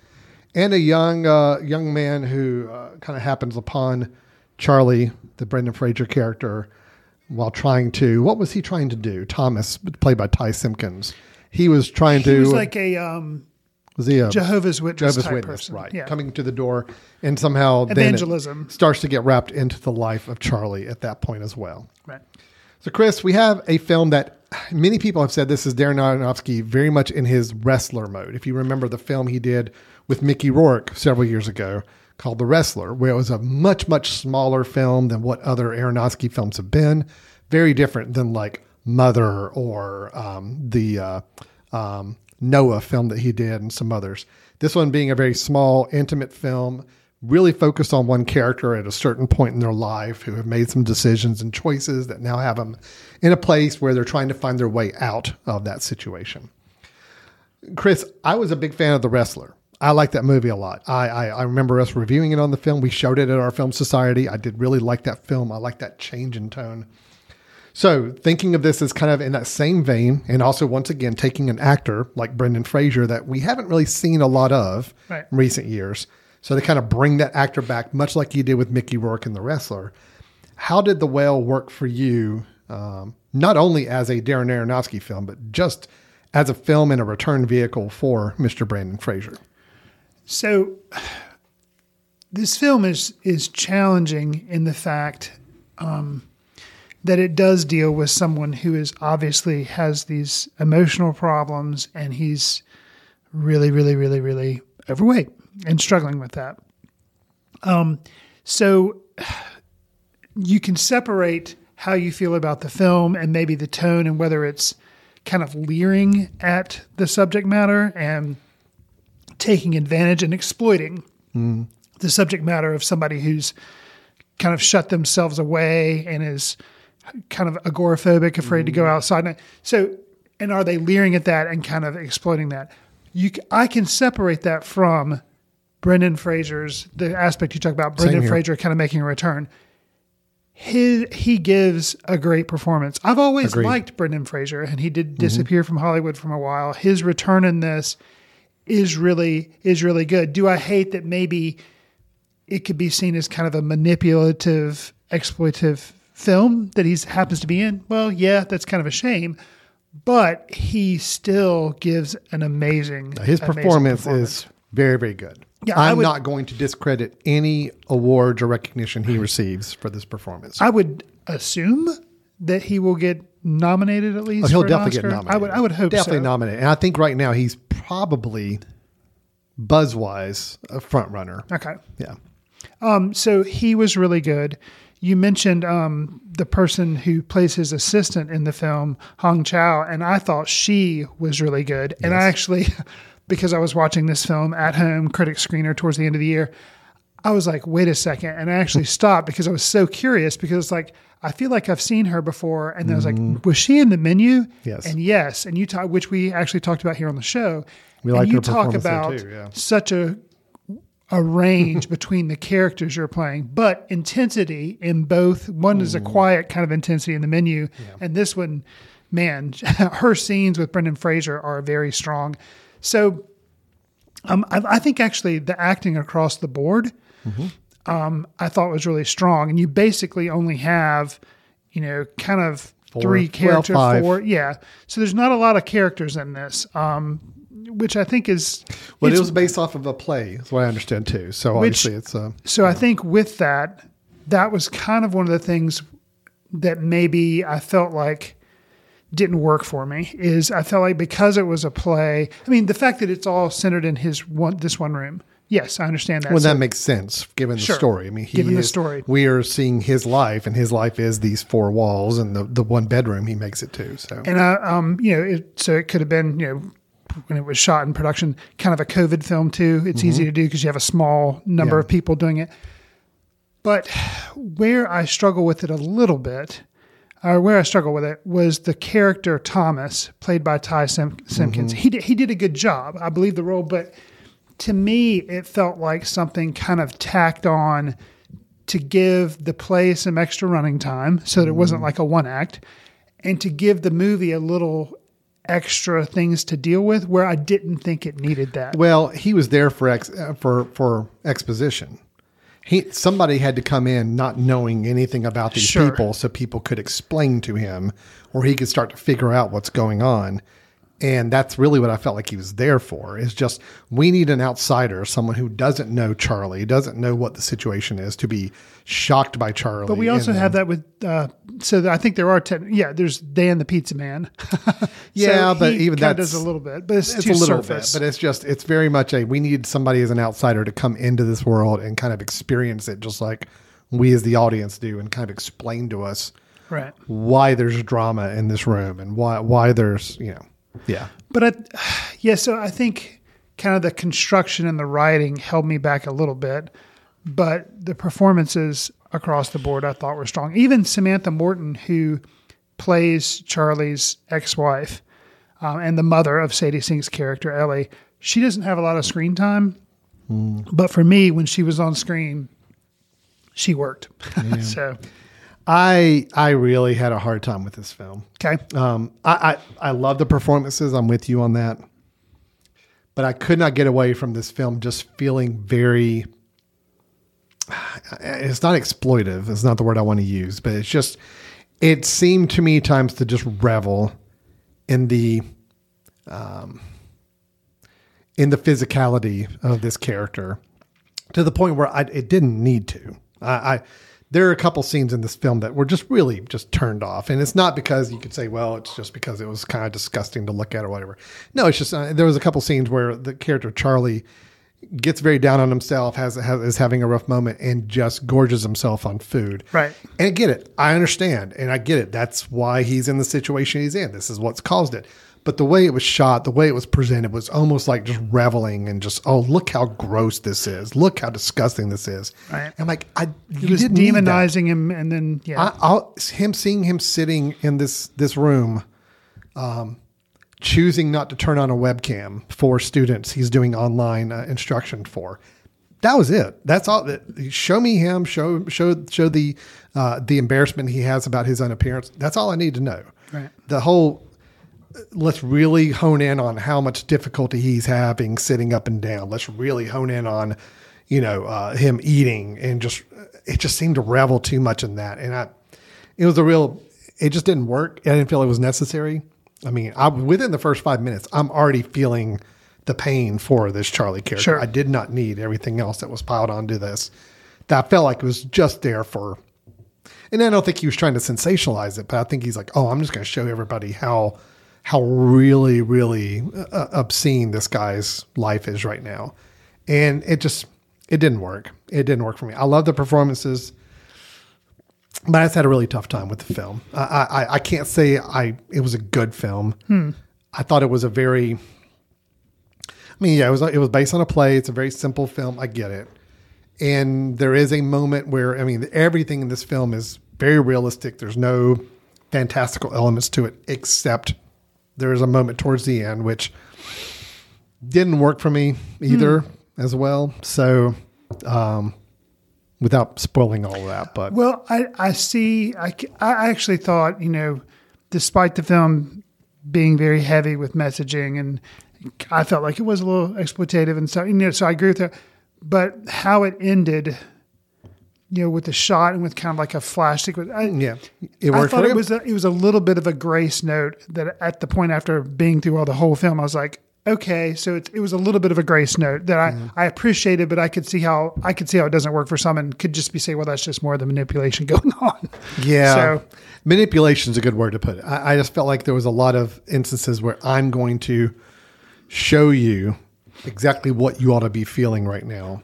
and a young uh, young man who uh, kind of happens upon Charlie, the Brendan Fraser character, while trying to what was he trying to do? Thomas, played by Ty Simpkins. He was trying He to was like a um, was he a Jehovah's Witness Jehovah's type Witness, person. right? Yeah. Coming to the door, and somehow then Evangelism. starts to get wrapped into the life of Charlie at that point as well. Right. So, Chris, we have a film that many people have said this is Darren Aronofsky very much in his wrestler mode. If you remember the film he did with Mickey Rourke several years ago called The Wrestler, where it was a much, much smaller film than what other Aronofsky films have been. Very different than like Mother or um, the uh, um, Noah film that he did and some others. This one being a very small, intimate film, really focused on one character at a certain point in their life who have made some decisions and choices that now have them in a place where they're trying to find their way out of that situation. Chris, I was a big fan of The Wrestler. I like that movie a lot. I, I, I remember us reviewing it on the film. We showed it at our film society. I did really like that film. I like that change in tone. So, thinking of this as kind of in that same vein, and also once again taking an actor like Brendan Fraser that we haven't really seen a lot of Right. in recent years. So, to kind of bring that actor back, much like you did with Mickey Rourke in The Wrestler. How did The Whale work for you, um, not only as a Darren Aronofsky film, but just as a film and a return vehicle for Mr. Brendan Fraser? So this film is is challenging in the fact um, that it does deal with someone who is obviously has these emotional problems and he's really, really, really, really overweight and struggling with that. Um, so you can separate how you feel about the film and maybe the tone and whether it's kind of leering at the subject matter and taking advantage and exploiting the subject matter of somebody who's kind of shut themselves away and is kind of agoraphobic, afraid to go mm. outside. So, and are they leering at that and kind of exploiting that? You, I can separate that from Brendan Fraser's the aspect you talk about. Brendan. Fraser kind of making a return. His he gives a great performance. I've always Agreed. liked Brendan Fraser, and he did mm-hmm. disappear from Hollywood from a while. His return in this is really is really good. Do I hate that maybe it could be seen as kind of a manipulative, exploitive film that he happens to be in? Well, yeah, that's kind of a shame. But he still gives an amazing His amazing performance, performance. is very, very good. Yeah, I'm would- not going to discredit any awards or recognition he receives for this performance. I would assume that he will get nominated at least. Oh, he'll definitely get nominated. I would. I would hope definitely so. nominated. And I think right now he's probably buzz wise a front runner. Okay. Yeah. Um, So he was really good. You mentioned um, the person who plays his assistant in the film, Hong Chau, and I thought she was really good. And I actually, because I was watching this film at home, critic screener towards the end of the year, I was like, wait a second. And I actually stopped because I was so curious because it's like, I feel like I've seen her before. And I was like, was she in the menu? Mm-hmm. Yes. And yes. And you talk, which we actually talked about here on the show. We and liked you talk about too, yeah. such a a range between the characters you're playing, but intensity in both. One is a quiet kind of intensity in the menu, and this one, man, her scenes with Brendan Fraser are very strong. So, um, I, I think actually the acting across the board um, I thought was really strong. And you basically only have, you know, kind of three well, characters, five. four. Yeah. So there's not a lot of characters in this, um, which I think is. But it was based off of a play, is what I understand too. So obviously it's uh, so I think with that, that was kind of one of the things that maybe I felt like didn't work for me is I felt like because it was a play. I mean, the fact that it's all centered in his one this one room. Yes, I understand that. well, So- that makes sense given the Sure. story. I mean, he Given the story. we are seeing his life, and his life is these four walls and the, the one bedroom he makes it to. So and I, um, you know, it, so it could have been, you know, when it was shot in production, kind of a COVID film too. It's easy to do because you have a small number Yeah. of people doing it. But where I struggle with it a little bit, or where I struggle with it, was the character Thomas, played by Ty Sim- Simpkins. Mm-hmm. He did, he did a good job, I believe the role, but to me, it felt like something kind of tacked on to give the play some extra running time, so that it wasn't mm. like a one act, and to give the movie a little extra things to deal with where I didn't think it needed that. Well, he was there for ex, uh, for for exposition. He somebody had to come in not knowing anything about these Sure. people, so people could explain to him, or he could start to figure out what's going on. And that's really what I felt like he was there for. Is just we need an outsider, someone who doesn't know Charlie, doesn't know what the situation is, to be shocked by Charlie. But we also and have that with, uh, so I think there are ten. Yeah, there's Dan the Pizza Man. Yeah, So but even kinda does a little bit, but it's, it's too a little surface. bit, but it's just it's very much a we need somebody as an outsider to come into this world and kind of experience it just like we as the audience do and kind of explain to us right. why there's drama in this room and why why there's you know yeah But I, yeah, so I think kind of the construction and the writing held me back a little bit, but the performances across the board I thought were strong. Even Samantha Morton, who plays Charlie's ex-wife um, and the mother of Sadie Sink's character Ellie, she doesn't have a lot of screen time, but for me, when she was on screen, she worked. so I I really had a hard time with this film. Okay, um I, I I love the performances. I'm with you on that. But I could not get away from this film just feeling very it's not exploitive it's not the word I want to use but it's just it seemed to me times to just revel in the um in the physicality of this character to the point where I, it didn't need to. I, I there are a couple scenes in this film that were just really just turned off, and it's not because you could say, well, it's just because it was kind of disgusting to look at or whatever. No, it's just uh, there was a couple scenes where the character Charlie gets very down on himself, has, has is having a rough moment, and just gorges himself on food. Right. And I get it. I understand, and I get it. That's why he's in the situation he's in. This is what's caused it. But the way it was shot, the way it was presented, was almost like just reveling and just, oh, look how gross this is. Look how disgusting this is. Right. I'm like, I you was didn't need that. demonizing him, and then yeah, I, him seeing him sitting in this this room, um, choosing not to turn on a webcam for students he's doing online uh, instruction for. That was it. That's all. That, show me him. Show show show the uh, the embarrassment he has about his own appearance. That's all I need to know. Right. The whole. Let's really hone in on how much difficulty he's having sitting up and down. Let's really hone in on, you know, uh, him eating and just. It just seemed to revel too much in that, and I. It was a real. It just didn't work. I didn't feel it was necessary. I mean, I within the first five minutes, I'm already feeling the pain for this Charlie character. Sure. I did not need everything else that was piled onto this. That felt like it was just there for. And I don't think he was trying to sensationalize it, but I think he's like, "Oh, I'm just going to show everybody how how really, really uh, obscene this guy's life is right now." And it just it didn't work. It didn't work for me. I love the performances but I just had a really tough time with the film. I, I, I can't say I it was a good film. I thought it was a very. I mean, yeah, it was it was based on a play. It's a very simple film. I get it, and there is a moment where I mean everything in this film is very realistic. There's no fantastical elements to it, except there is a moment towards the end which didn't work for me either as well. So, um, without spoiling all of that, but Well, I, I see. I, I actually thought, you know, despite the film being very heavy with messaging, and I felt like it was a little exploitative and so, you know, so I agree with that. But how it ended you know, with the shot and with kind of like a flash sequence. I, Yeah, it worked. I thought for it him. was a, it was a little bit of a grace note that at the point after being through all the whole film, I was like, okay, so it, it was a little bit of a grace note that I, Mm-hmm. I appreciated, but I could see how I could see how it doesn't work for some and could just be saying, well, that's just more of the manipulation going on. Yeah. So Manipulation is a good word to put it. I, I just felt like there was a lot of instances where I'm going to show you exactly what you ought to be feeling right now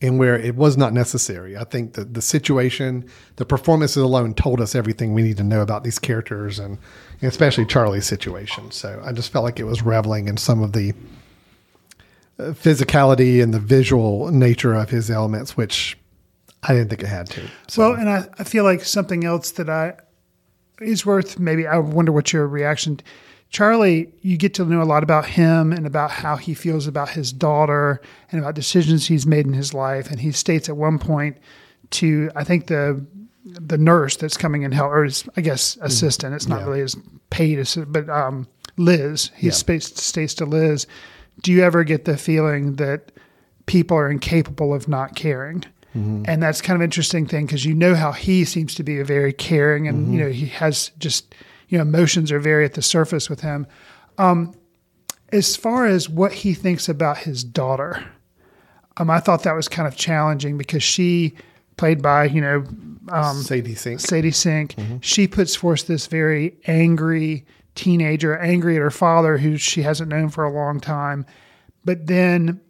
and where it was not necessary. I think that the situation, the performances alone told us everything we need to know about these characters and, especially Charlie's situation. So I just felt like it was reveling in some of the uh, physicality and the visual nature of his elements, which I didn't think it had to. So. Well, and I, I feel like something else that I is worth maybe I wonder what your reaction. Charlie, you get to know a lot about him and about how he feels about his daughter and about decisions he's made in his life. And he states at one point to I think the the nurse that's coming in help or his I guess mm-hmm. assistant. It's not Yeah. really his paid assistant, but um, Liz. He Yeah. states states to Liz, "Do you ever get the feeling that people are incapable of not caring?" Mm-hmm. And that's kind of interesting thing because you know how he seems to be a very caring and mm-hmm. you know he has just you know emotions are very at the surface with him. Um, as far as what he thinks about his daughter, um, I thought that was kind of challenging because she played by you know um, Sadie Sink. Sadie Sink. She puts forth this very angry teenager, angry at her father, who she hasn't known for a long time. But then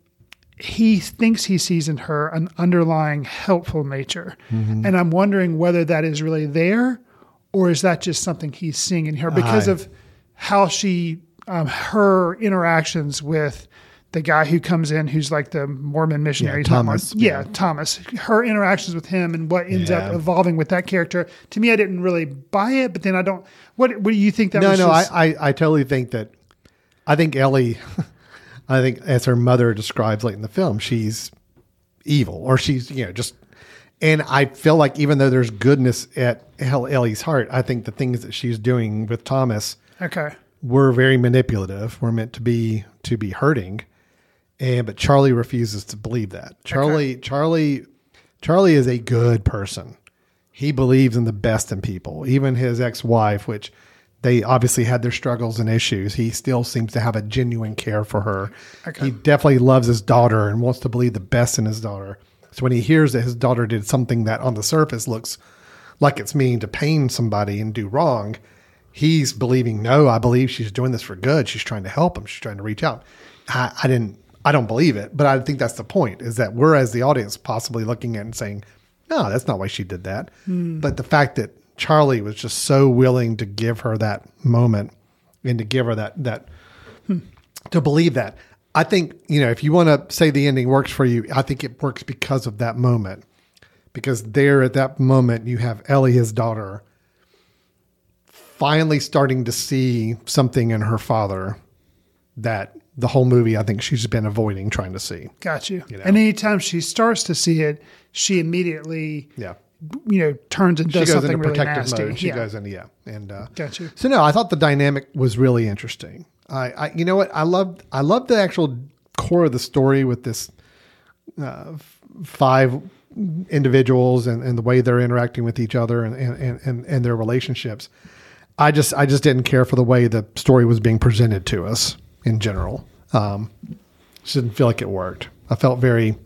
he thinks he sees in her an underlying helpful nature. And I'm wondering whether that is really there or is that just something he's seeing in her because of how she, um, her interactions with the guy who comes in who's like the Mormon missionary. Yeah, Thomas, Yeah, yeah. Thomas. Her interactions with him and what ends up evolving with that character. To me, I didn't really buy it, but then I don't. What, what do you think that no, was? no, just- I, I, I totally think that. I think Ellie, I think as her mother describes late in the film, she's evil or she's you know just. And I feel like even though there's goodness at Ellie's heart, I think the things that she's doing with Thomas okay. were very manipulative. Were meant to be to be hurting, and but Charlie refuses to believe that. Charlie, Charlie, Charlie is a good person. He believes in the best in people. Even his ex-wife, which they obviously had their struggles and issues, he still seems to have a genuine care for her. He definitely loves his daughter and wants to believe the best in his daughter. So when he hears that his daughter did something that on the surface looks like it's mean to pain somebody and do wrong, he's believing, no, I believe she's doing this for good. She's trying to help him. She's trying to reach out. I, I didn't, I don't believe it, but I think that's the point is that we're as the audience possibly looking at it and saying, no, that's not why she did that. Hmm. But the fact that Charlie was just so willing to give her that moment and to give her that, that, hmm. to believe that. I think, you know, if you want to say the ending works for you, I think it works because of that moment. Because there at that moment, you have Ellie, his daughter, finally starting to see something in her father that the whole movie I think she's been avoiding trying to see. Got you. know. And anytime she starts to see it, she immediately, Yeah. you know, turns and She does goes something into really protective nasty. mode. She yeah. goes into yeah. And uh Got you. So no, I thought the dynamic was really interesting. I, I you know what? I loved I loved the actual core of the story with this uh, f- five individuals and, and the way they're interacting with each other and, and, and, and their relationships. I just I just didn't care for the way the story was being presented to us in general. Um, just didn't feel like it worked. I felt very.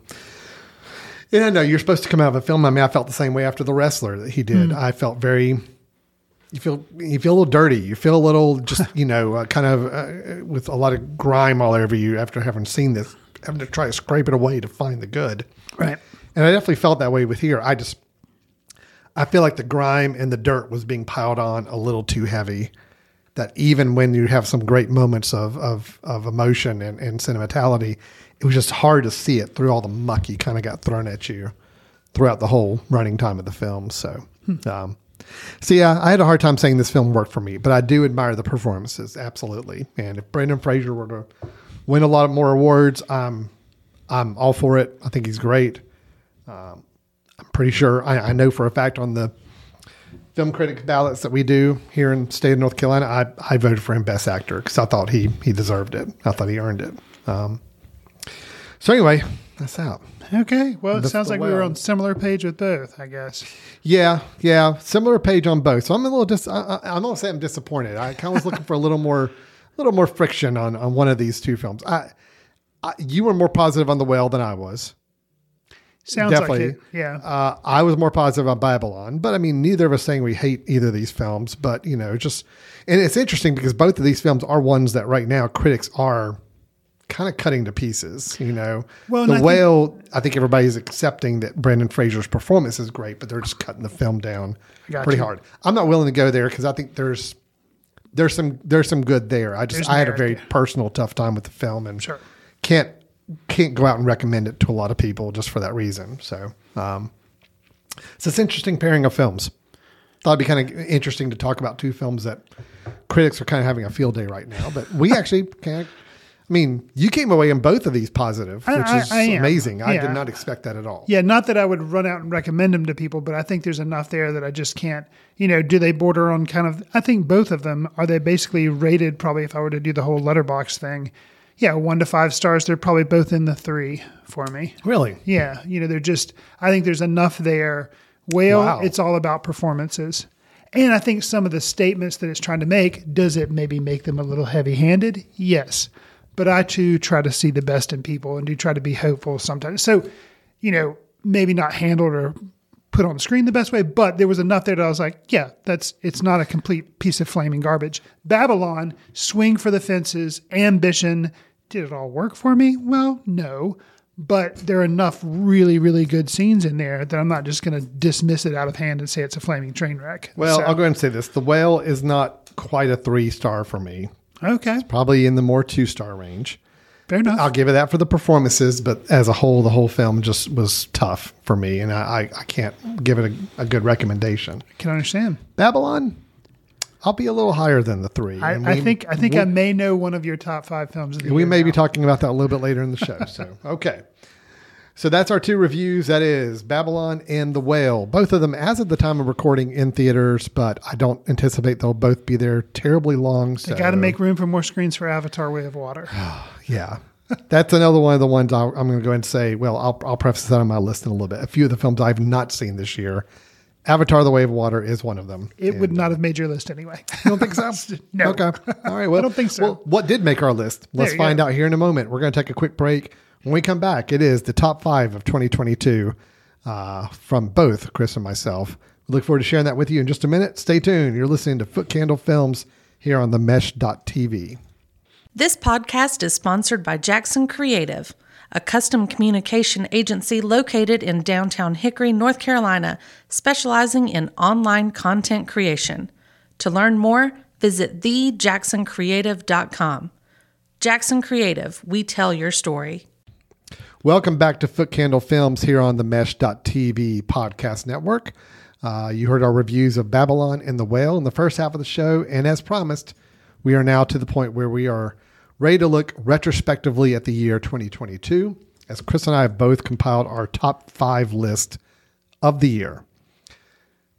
Yeah, no, you're supposed to come out of a film. I mean, I felt the same way after the wrestler that he did. I felt very. You feel you feel a little dirty. You feel a little just you know uh, kind of uh, with a lot of grime all over you after having seen this, having to try to scrape it away to find the good. Right. And I definitely felt that way with here. I just, I feel like the grime and the dirt was being piled on a little too heavy. That even when you have some great moments of of, of emotion and, and sentimentality, it was just hard to see it through all the muck you kind of got thrown at you throughout the whole running time of the film. So, um, so yeah, I had a hard time saying this film worked for me, but I do admire the performances absolutely. And if Brendan Fraser were to win a lot more awards, I'm I'm all for it. I think he's great. Um, I'm pretty sure I, I know for a fact on the film critic ballots that we do here in state of North Carolina, I, I voted for him best actor because I thought he he deserved it. I thought he earned it. Um, so anyway, That's out. Okay. Well, it The- sounds the like we were on similar page with both. I guess. Yeah, yeah, similar page on both. So I'm a little dis. I, I, I'm not saying I'm disappointed. I kind of was looking for a little more, a little more friction on on one of these two films. I, I you were more positive on the whale than I was. Sounds Definitely. like it. Yeah. Uh, I was more positive on Babylon, but I mean, neither of us saying we hate either of these films. But you know, just and it's interesting because both of these films are ones that right now critics are kind of cutting to pieces. You know, Well, the I think- whale. I think everybody's accepting that Brendan Fraser's performance is great, but they're just cutting the film down pretty you. hard. I'm not willing to go there because I think there's there's some there's some good there. I just There's I had a very personal tough time with the film and Sure. can't can't go out and recommend it to a lot of people just for that reason. So, um, so it's an interesting pairing of films. Thought it'd be kind of interesting to talk about two films that critics are kind of having a field day right now. But we actually kind of, I mean, you came away in both of these positive, which I- is I am. amazing. I did not expect that at all. Yeah, not that I would run out and recommend them to people, but I think there's enough there that I just can't. You know, do they border on kind of? I think both of them are they basically rated. Probably, if I were to do the whole Letterboxd thing, yeah, one to five stars. They're probably both in the three for me. Really? Yeah, you know, they're just. I think there's enough there. Whale, Wow. it's all about performances. And I think some of the statements that it's trying to make, does it maybe make them a little heavy handed? Yes. But I too try to see the best in people and do try to be hopeful sometimes. So, you know, maybe not handled or put on the screen the best way, but there was enough there that I was like, yeah, that's it's not a complete piece of flaming garbage. Babylon, swing for the fences, ambition. Did it all work for me? Well, no. But there are enough really, really good scenes in there that I'm not just going to dismiss it out of hand and say it's a flaming train wreck. Well, So- I'll go ahead and say this: The Whale is not quite a three star for me. Okay, Probably in the more two star range. fair enough. I'll give it that for the performances, but as a whole, the whole film just was tough for me, and I, I, can't give it a, a good recommendation. I can understand. Babylon, I'll be a little higher than the three. I, and I think I think we, I may know one of your top five films. Of the we may be talking about that a little bit later in the show. So okay, so that's our two reviews. That is Babylon and The Whale. Both of them, as of the time of recording, in theaters, but I don't anticipate they'll both be there terribly long. So They got to make room for more screens for Avatar: Way of Water. Yeah. That's another one of the ones I'll, I'm going to go ahead and say. Well, I'll, I'll preface that on my list in a little bit. A few of the films I've not seen this year. Avatar: The Way of Water is one of them. It would not have made your list anyway. You don't think so? No. Okay. All right. Well, I don't think so. Well, what did make our list? Let's find go. out here in a moment. We're going to take a quick break. When we come back, it is the top five of 2022 uh, from both Chris and myself. We look forward to sharing that with you in just a minute. Stay tuned. You're listening to Foot Candle Films here on the Mesh.tv. This podcast is sponsored by Jackson Creative, a custom communication agency located in downtown Hickory, North Carolina, specializing in online content creation. To learn more, visit thejacksoncreative.com. Jackson Creative, we tell your story. Welcome back to Foot Candle Films here on the Mesh.tv podcast network. Uh, you heard our reviews of Babylon and the Whale in the first half of the show. And as promised, we are now to the point where we are ready to look retrospectively at the year 2022, as Chris and I have both compiled our top five list of the year.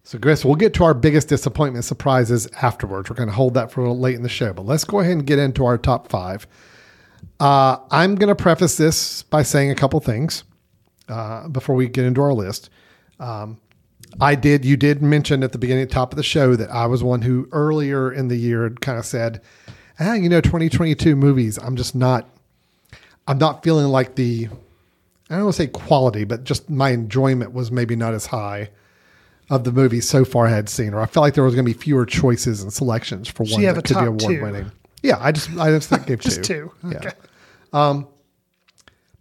So, Chris, we'll get to our biggest disappointment surprises afterwards. We're going to hold that for a little late in the show, but let's go ahead and get into our top five. Uh, I'm going to preface this by saying a couple things uh, before we get into our list. Um, I did, you did mention at the beginning, top of the show, that I was one who earlier in the year kind of said, ah, you know, 2022 movies, I'm just not, I'm not feeling like the, I don't want to say quality, but just my enjoyment was maybe not as high of the movies so far I had seen, or I felt like there was going to be fewer choices and selections for you that could be two. award winning. Yeah, I just, I just think gave Just two. two. Yeah. Okay.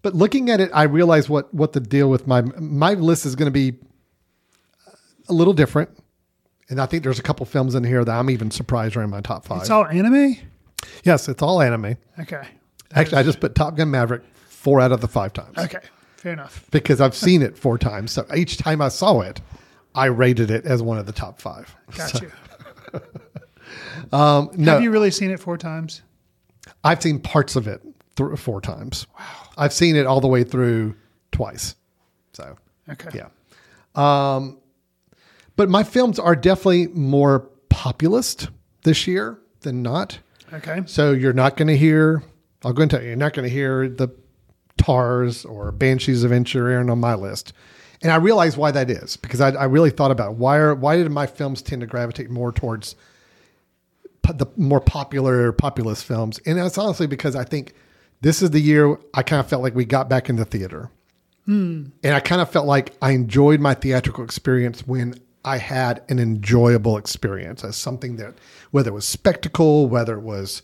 But looking at it, I realize what what the deal with my my list is going to be a little different. And I think there's a couple films in here that I'm even surprised are in my top five. It's all anime. Yes, it's all anime. Okay. Actually, I just put Top Gun Maverick four out of the five times Okay. Fair enough. because I've seen it four times. So each time I saw it, I rated it as one of the top five. Got So, you. no, Have you really seen it four times? I've seen parts of it th- four times. Wow. I've seen it all the way through twice. So Okay. Yeah. Um, but my films are definitely more populist this year than not. Okay. So you're not going to hear, I'll go and tell you, you're not going to hear the Tars or Banshees of Inisherin on my list. And I realize why that is because I, I really thought about why are why did my films tend to gravitate more towards po- the more popular populist films, and that's honestly because I think this is the year I kind of felt like we got back in the theater, hmm. and I kind of felt like I enjoyed my theatrical experience when I had an enjoyable experience as something that whether it was spectacle, whether it was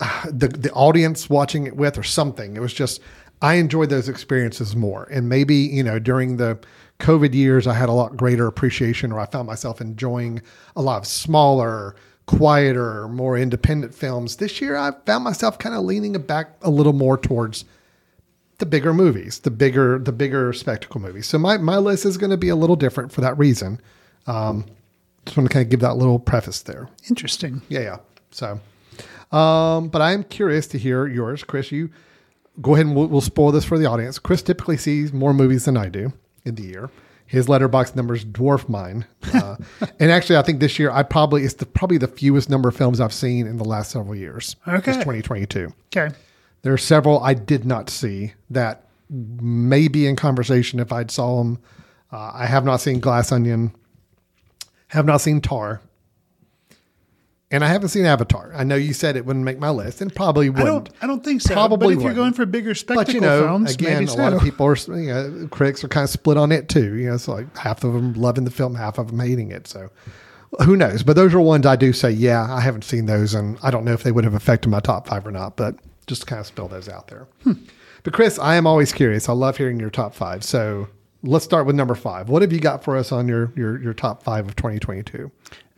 uh, the the audience watching it with or something. It was just I enjoyed those experiences more. And maybe, you know, during the COVID years I had a lot greater appreciation or I found myself enjoying a lot of smaller, quieter, more independent films. This year I found myself kind of leaning back a little more towards the bigger movies, the bigger the bigger spectacle movies. So my my list is going to be a little different for that reason. Um just want to kind of give that little preface there. Interesting. Yeah, yeah. So, um, but I am curious to hear yours, Chris. You go ahead and we'll, we'll spoil this for the audience. Chris typically sees more movies than I do in the year. His Letterboxd numbers dwarf mine, uh, and actually, I think this year I probably it's the probably the fewest number of films I've seen in the last several years. Okay. it's 2022. Okay. There are several I did not see that may be in conversation if I'd saw them. Uh, I have not seen Glass Onion, have not seen Tar, and I haven't seen Avatar. I know you said it wouldn't make my list, and probably wouldn't. don't. I don't think so. Probably but if you're going for bigger spectacle But you know, films, again, a lot of people are, you know, critics are kind of split on it too. You know, it's like half of them loving the film, half of them hating it. So who knows? But those are ones I do say, yeah, I haven't seen those, and I don't know if they would have affected my top five or not. But just kind of spill those out there. Hmm. But Chris, I am always curious. I love hearing your top five. So let's start with number five. What have you got for us on your your, your top five of 2022?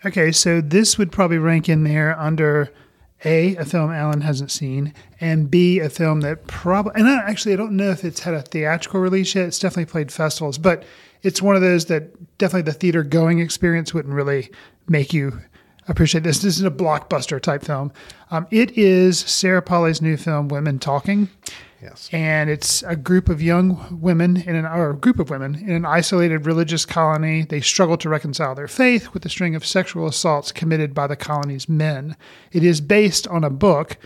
Okay, so this would probably rank in there under A, a film Alan hasn't seen, and B, a film that probably, and I, actually, I don't know if it's had a theatrical release yet. It's definitely played festivals, but it's one of those that definitely the theater going experience wouldn't really make you appreciate this. This is a blockbuster type film. Um, it is Sarah Polley's new film, Women Talking Yes. and it's a group of young women in an or a group of women in an isolated religious colony. They struggle to reconcile their faith with a string of sexual assaults committed by the colony's men. It is based on a book,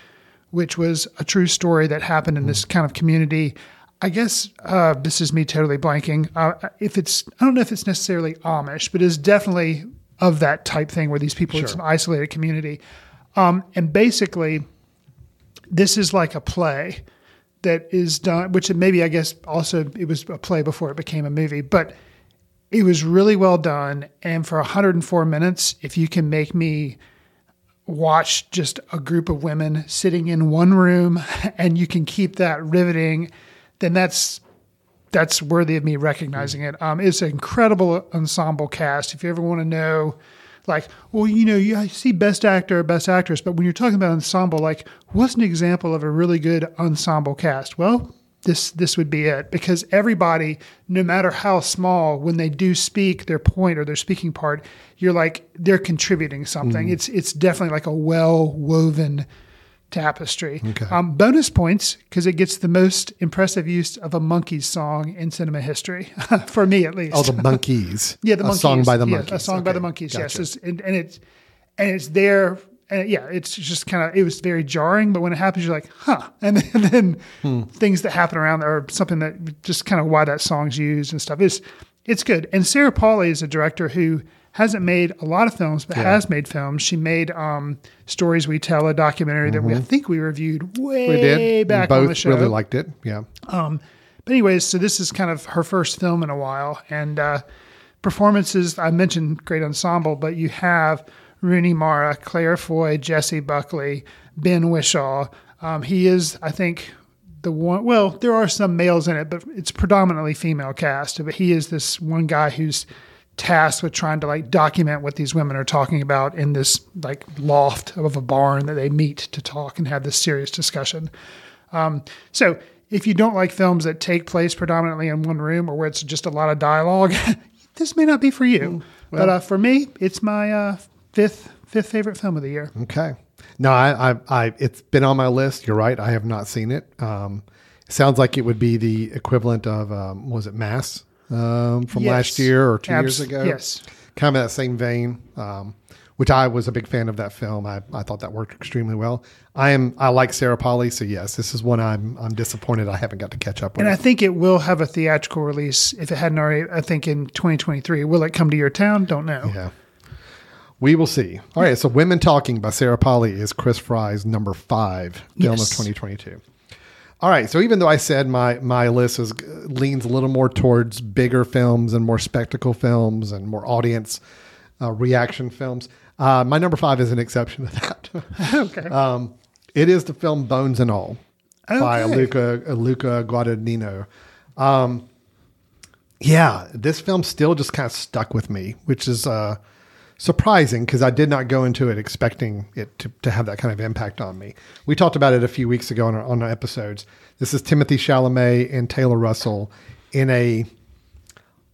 which was a true story that happened in this kind of community. I guess uh, this is me totally blanking. Uh, if it's, I don't know if it's necessarily Amish, but it's definitely of that type thing where these people, it's an isolated community. Um, and basically, this is like a play that is done, which maybe I guess also it was a play before it became a movie, but it was really well done. And for 104 minutes, if you can make me watch just a group of women sitting in one room and you can keep that riveting, then that's that's worthy of me recognizing it. Um, it's an incredible ensemble cast. If you ever want to know, like, well, you know, you I see best actor, best actress, but when you're talking about ensemble, like, what's an example of a really good ensemble cast? Well, this this would be it because everybody, no matter how small, when they do speak their point or their speaking part, you're like they're contributing something. It's it's definitely like a well woven tapestry. Um, bonus points because it gets the most impressive use of a Monkees' song in cinema history, for me at least. Oh, the Monkees. yeah, the a Monkees. song by the Yeah, Monkees. a song by the Monkees. Yes. It's- and, and it's and it's there. And yeah, it's just kind of it was very jarring, but when it happens, you're like, huh. And then, and then Hmm. things that happen around there or something that just kind of why that song's used and stuff is it's good. And Sarah Polley is a director who hasn't made a lot of films, but has made films. She made um, Stories We Tell, a documentary that we I think we reviewed way Mm-hmm. we did. back Both on the show. really liked it. Yeah. But anyways, so this is kind of her first film in a while, and uh, performances. I mentioned great ensemble, but you have Rooney Mara, Claire Foy, Jessie Buckley, Ben Whishaw. Um, he is, I think, the one. Well, there are some males in it, but it's predominantly female cast. But he is this one guy who's tasked with trying to like document what these women are talking about in this like loft of a barn that they meet to talk and have this serious discussion. Um, so if you don't like films that take place predominantly in one room or where it's just a lot of dialogue, this may not be for you. but uh, for me, it's my uh, fifth fifth favorite film of the year. Okay. No, I, I, I, it's been on my list. You're right. I have not seen it. Um, sounds like it would be the equivalent of, um, was it Mass um, from Yes. last year or two Abs- years ago? yes. Kind of that same vein. Um, which I was a big fan of that film. I, I thought that worked extremely well. I am I like Sarah Polley, so yes, this is one I'm I'm disappointed I haven't got to catch up with. And I think it will have a theatrical release if it hadn't already. I think in 2023. Will it come to your town? Don't know. yeah. We will see. All right, so Women Talking by Sarah Polley is Chris Fry's number five film Yes. of 2022. All right, so even though I said my my list is leans a little more towards bigger films and more spectacle films and more audience uh, reaction films, uh, my number five is an exception to that. okay. um, it is the film Bones and All by Luca Luca Guadagnino. Um, yeah, this film still just kind of stuck with me, which is uh, surprising because I did not go into it expecting it to, to have that kind of impact on me. We talked about it a few weeks ago on our, on our episodes. This is Timothée Chalamet and Taylor Russell in a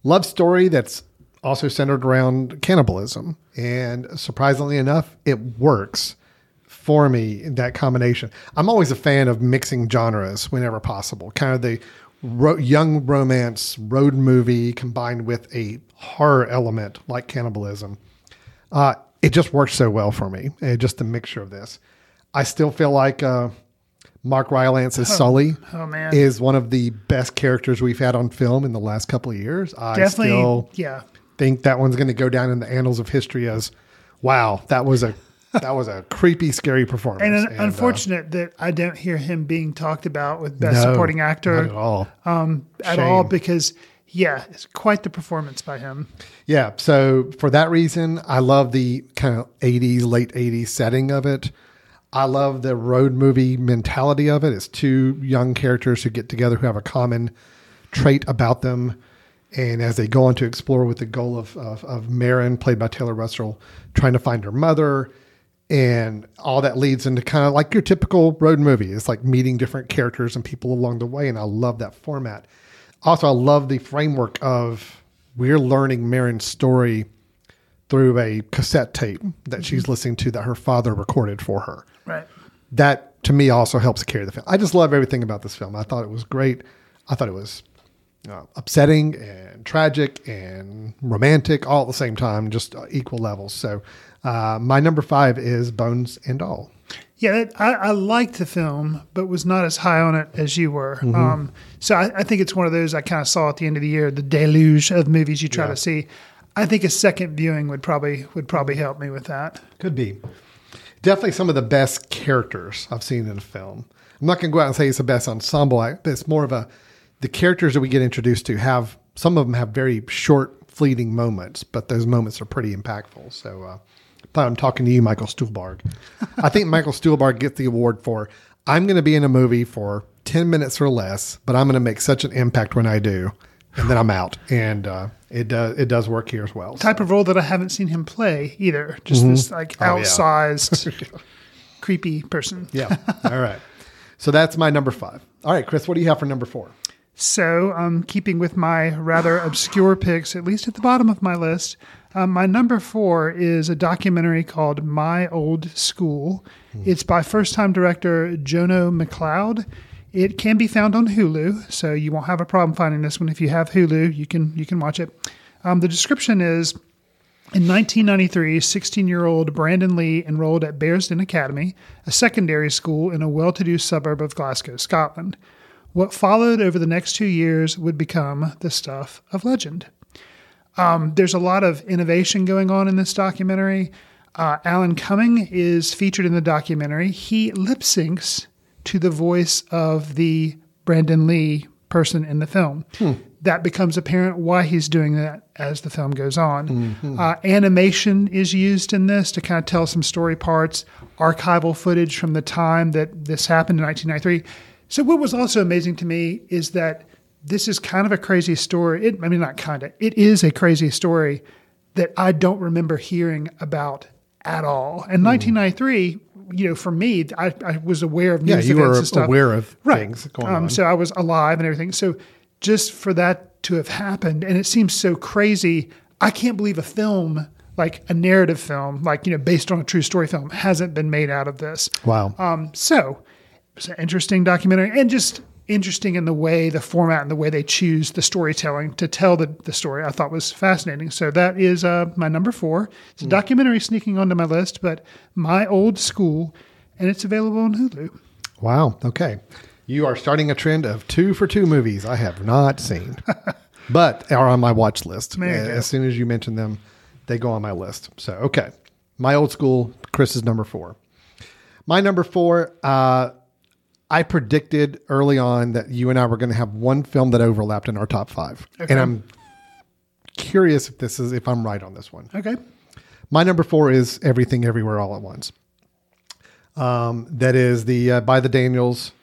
love story that's also centered around cannibalism. And surprisingly enough, it works for me that combination. I'm always a fan of mixing genres whenever possible. Kind of the ro- young romance road movie combined with a horror element like cannibalism. Uh, it just works so well for me. Uh, just the mixture of this. I still feel like uh, Mark Rylance's Sully oh, man. is one of the best characters we've had on film in the last couple of years. I Definitely. still yeah. think that one's going to go down in the annals of history as, wow, that was a that was a creepy, scary performance. And, un- uh, unfortunate that I don't hear him being talked about with best no, supporting actor at all. um, at all because yeah, it's quite the performance by him. Yeah. So for that reason, I love the kind of 80s, late 80s setting of it. I love the road movie mentality of it. It's two young characters who get together who have a common trait about them. And as they go on to explore with the goal of, of, of Maren, played by Taylor Russell, trying to find her mother. And all that leads into kind of like your typical road movie. It's like meeting different characters and people along the way. And I love that format. Also, I love the framework of we're learning Maren's story through a cassette tape that she's listening to that her father recorded for her. Right. That to me also helps carry the film. I just love everything about this film. I thought it was great. I thought it was uh, upsetting and tragic and romantic all at the same time, just uh, equal levels. So, uh, my number five is Bones and All. Yeah, that, I, I liked the film, but was not as high on it as you were. Mm-hmm. Um, so I, I think it's one of those I kind of saw at the end of the year, the deluge of movies you try Yeah. to see. I think a second viewing would probably would probably help me with that. Could be. Definitely some of the best characters I've seen in a film. I'm not going to go out and say it's the best ensemble but it's more of a the characters that we get introduced to have some of them have very short, fleeting moments, but those moments are pretty impactful. So, uh, thought I'm talking to you, Michael Stuhlbarg. I think Michael Stuhlbarg gets the award for I'm going to be in a movie for 10 minutes or less, but I'm going to make such an impact when I do, and then I'm out. And uh, it does it does work here as well. Type of role that I haven't seen him play either. Just this like Oh, yeah. outsized, creepy person. Yeah. All right. So that's my number five. All right, Chris, what do you have for number four? So, um, keeping with my rather obscure picks, at least at the bottom of my list, um, my number four is a documentary called My Old School. It's by first time director Jono McLeod. It can be found on Hulu, so you won't have a problem finding this one. If you have Hulu, you can you can watch it. Um, the description is in 1993, 16 year old Brandon Lee enrolled at Bearsden Academy, a secondary school in a well to do suburb of Glasgow, Scotland. What followed over the next two years would become the stuff of legend. Um, there's a lot of innovation going on in this documentary. Uh, Alan Cumming is featured in the documentary. He lip syncs to the voice of the Brandon Lee person in the film. That becomes apparent why he's doing that as the film goes on. Uh, animation is used in this to kind of tell some story parts, archival footage from the time that this happened in 1993. So, what was also amazing to me is that this is kind of a crazy story. It, I mean, not kind of, it is a crazy story that I don't remember hearing about at all. And 1993, you know, for me, I, I was aware of Yeah, news you events were and stuff. aware of right. things going um, on. So I was alive and everything. So just for that to have happened, and it seems so crazy. I can't believe a film like a narrative film, like you know, based on a true story film, hasn't been made out of this. Wow. Um, so it's an interesting documentary, and just interesting in the way, the format, and the way they choose the storytelling to tell the, the story. I thought was fascinating. So that is uh, my number four. It's a documentary sneaking onto my list, but my old school, and it's available on Hulu. Wow. Okay. You are starting a trend of two for two movies I have not seen, but are on my watch list. As soon as you mention them, they go on my list. So, okay. My old school, Chris is number four. My number four, uh, I predicted early on that you and I were going to have one film that overlapped in our top five. And I'm curious if this is, if I'm right on this one. Okay. My number four is Everything Everywhere All at Once. Um, that is the uh, by the Daniels.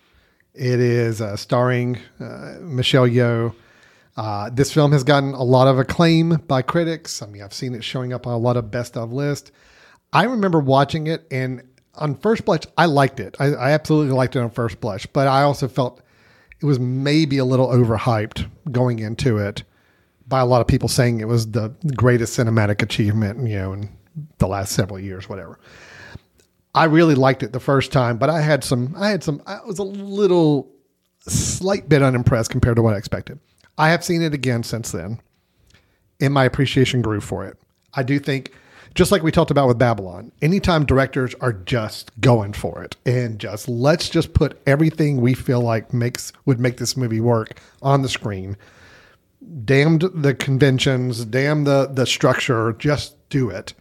It is uh, starring uh, Michelle Yeoh. Uh, this film has gotten a lot of acclaim by critics. I mean, I've seen it showing up on a lot of best of lists. I remember watching it, and on first blush, I liked it. I, I absolutely liked it on first blush, but I also felt it was maybe a little overhyped going into it by a lot of people saying it was the greatest cinematic achievement, you know, in the last several years, whatever. I really liked it the first time, but I had some, I had some, I was a little, slight bit unimpressed compared to what I expected. I have seen it again since then, and my appreciation grew for it. I do think, just like we talked about with Babylon, anytime directors are just going for it and just let's just put everything we feel like makes would make this movie work on the screen, damned the conventions, damn the the structure, just do it.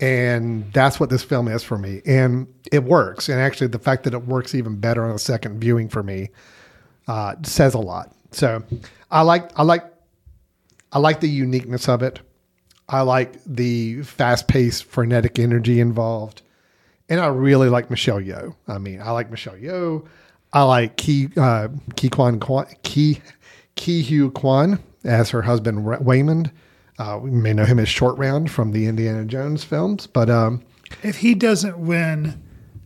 And that's what this film is for me. And it works. And actually, the fact that it works even better on a second viewing for me uh, says a lot. So I like I like I like the uniqueness of it. I like the fast paced, frenetic energy involved. And I really like Michelle Yeoh. I mean, I like Michelle Yeoh. I like Ki uh, Ki Kwan Kwan Ki Ke Huy Quan as her husband Waymond. Uh, we may know him as Short Round from the Indiana Jones films, but um, If he doesn't win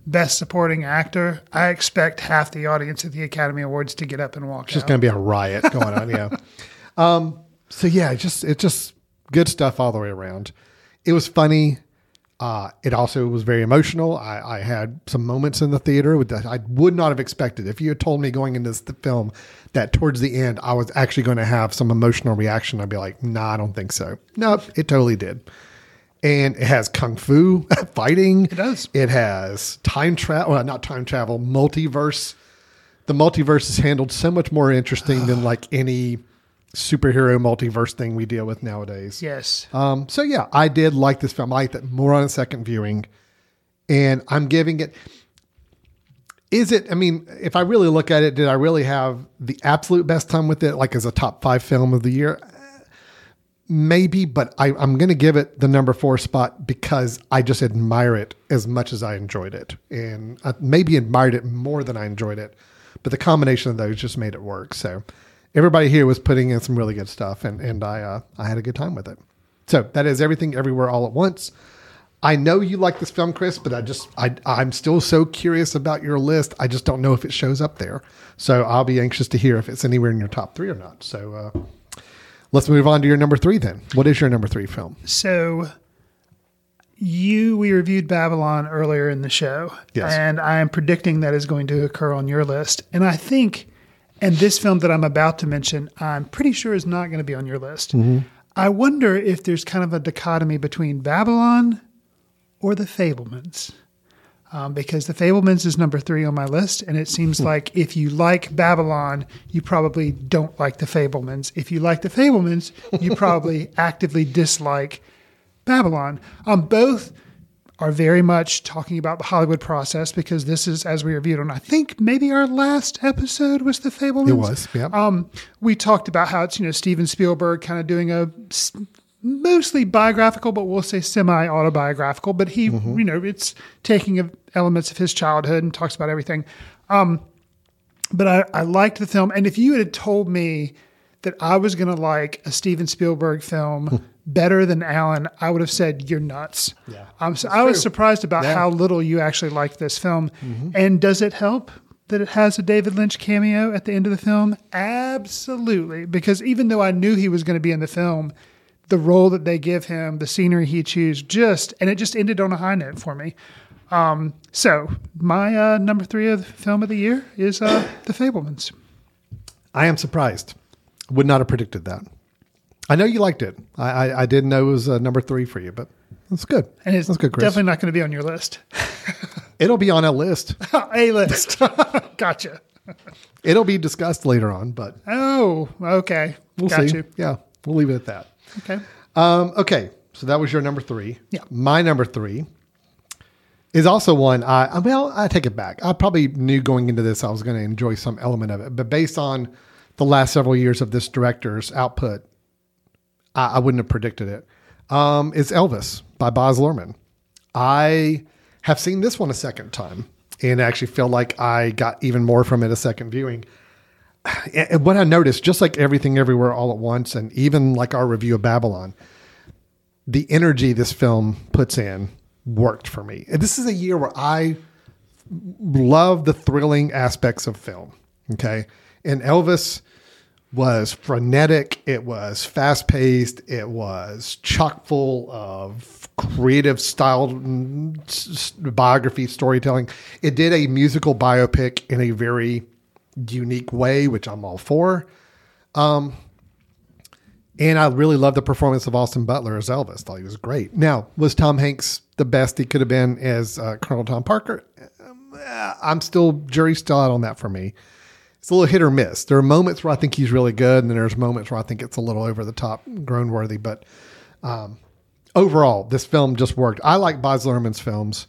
Best Supporting Actor, I expect half the audience at the Academy Awards to get up and walk it's just going to be a riot going on. Yeah. Um, so yeah, it just it just good stuff all the way around. It was funny. Uh, it also was very emotional. I, I had some moments in the theater with that I would not have expected. If you had told me going into this film that towards the end I was actually going to have some emotional reaction, I'd be like, "Nah, I don't think so." Nope, it totally did. And it has kung fu fighting. It does. It has time travel. Well, not time travel. Multiverse the multiverse is handled so much more interesting than like any superhero multiverse thing we deal with nowadays. Yes. Um, so yeah, I did like this film. I liked it more on a second viewing, and I'm giving it. Is it? I mean, if I really look at it, did I really have the absolute best time with it? Like as a top five film of the year? Maybe, but I, I'm going to give it the number four spot because I just admire it as much as I enjoyed it, and I maybe admired it more than I enjoyed it. But the combination of those just made it work. So everybody here was putting in some really good stuff, and and I uh, I had a good time with it. So that is everything, everywhere, all at once. I know you like this film, Chris, but I just I I'm still so curious about your list. I just don't know if it shows up there. So I'll be anxious to hear if it's anywhere in your top three or not. So uh, let's move on to your number three then. What is your number three film? So you we reviewed Babylon earlier in the show. Yes. And I am predicting that is going to occur on your list. And I think and this film that I'm about to mention, I'm pretty sure is not going to be on your list. I wonder if there's kind of a dichotomy between Babylon or The Fabelmans. Um, because The Fabelmans is number three on my list, and it seems like if you like Babylon, you probably don't like The Fabelmans. If you like The Fabelmans, you probably actively dislike Babylon. Um, both are very much talking about the Hollywood process because this is, as we reviewed on, I think maybe our last episode was The Fabelmans. It was, yeah. Um, we talked about how it's you know Steven Spielberg kind of doing a mostly biographical, but we'll say semi autobiographical. But he, you know, it's taking elements of his childhood and talks about everything. Um, but I, I liked the film, and if you had told me that I was going to like a Steven Spielberg film better than Alan, I would have said you're nuts. Yeah, um, so I was surprised about how little you actually liked this film. Mhm. And does it help that it has a David Lynch cameo at the end of the film? Absolutely, because even though I knew he was going to be in the film, the role that they give him, the scenery he chooses, just and it just ended on a high note for me. Um, so my uh, number three of the film of the year is uh, The Fabelmans. I am surprised. Would not have predicted that. I know you liked it. I, I, I didn't know it was uh, number three for you, but that's good. And it's that's good, Chris. definitely not going to be on your list. It'll be on a list. a list. gotcha. It'll be discussed later on, but Oh, okay. we'll Got see. you. Yeah, we'll leave it at that. Okay. Um, okay, so that was your number three. Yeah. My number three is also one I well, I take it back. I probably knew going into this I was going to enjoy some element of it, but based on the last several years of this director's output, I, I wouldn't have predicted it. Um, it's Elvis by Baz Luhrmann. I have seen this one a second time and actually feel like I got even more from it a second viewing. And what I noticed, just like everything everywhere all at once, and even like our review of Babylon, the energy this film puts in worked for me. And this is a year where I love the thrilling aspects of film. Okay. And Elvis was frenetic, it was fast paced, it was chock full of creative style mm, biography storytelling. It did a musical biopic in a very unique way, which I'm all for. Um, and I really loved the performance of Austin Butler as Elvis. Thought he was great. Now, was Tom Hanks the best he could have been as uh, Colonel Tom Parker? Um, I'm still jury's still out on that for me. It's a little hit or miss. There are moments where I think he's really good, and then there's moments where I think it's a little over the top, groan worthy. But um, overall, this film just worked. I like Baz Luhrmann's films.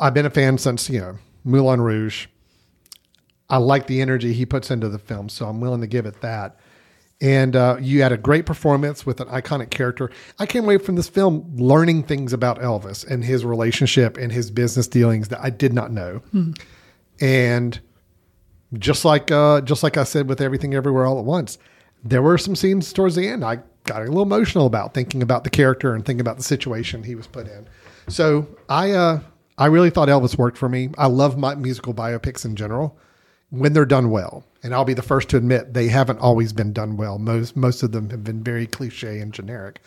I've been a fan since you know Moulin Rouge. I like the energy he puts into the film, so I'm willing to give it that. And uh, you had a great performance with an iconic character. I came away from this film learning things about Elvis and his relationship and his business dealings that I did not know. And just like uh, just like I said with everything everywhere all at once, there were some scenes towards the end I got a little emotional about thinking about the character and thinking about the situation he was put in. So I uh, I really thought Elvis worked for me. I love my musical biopics in general when they're done well. And I'll be the first to admit they haven't always been done well. Most most of them have been very cliche and generic.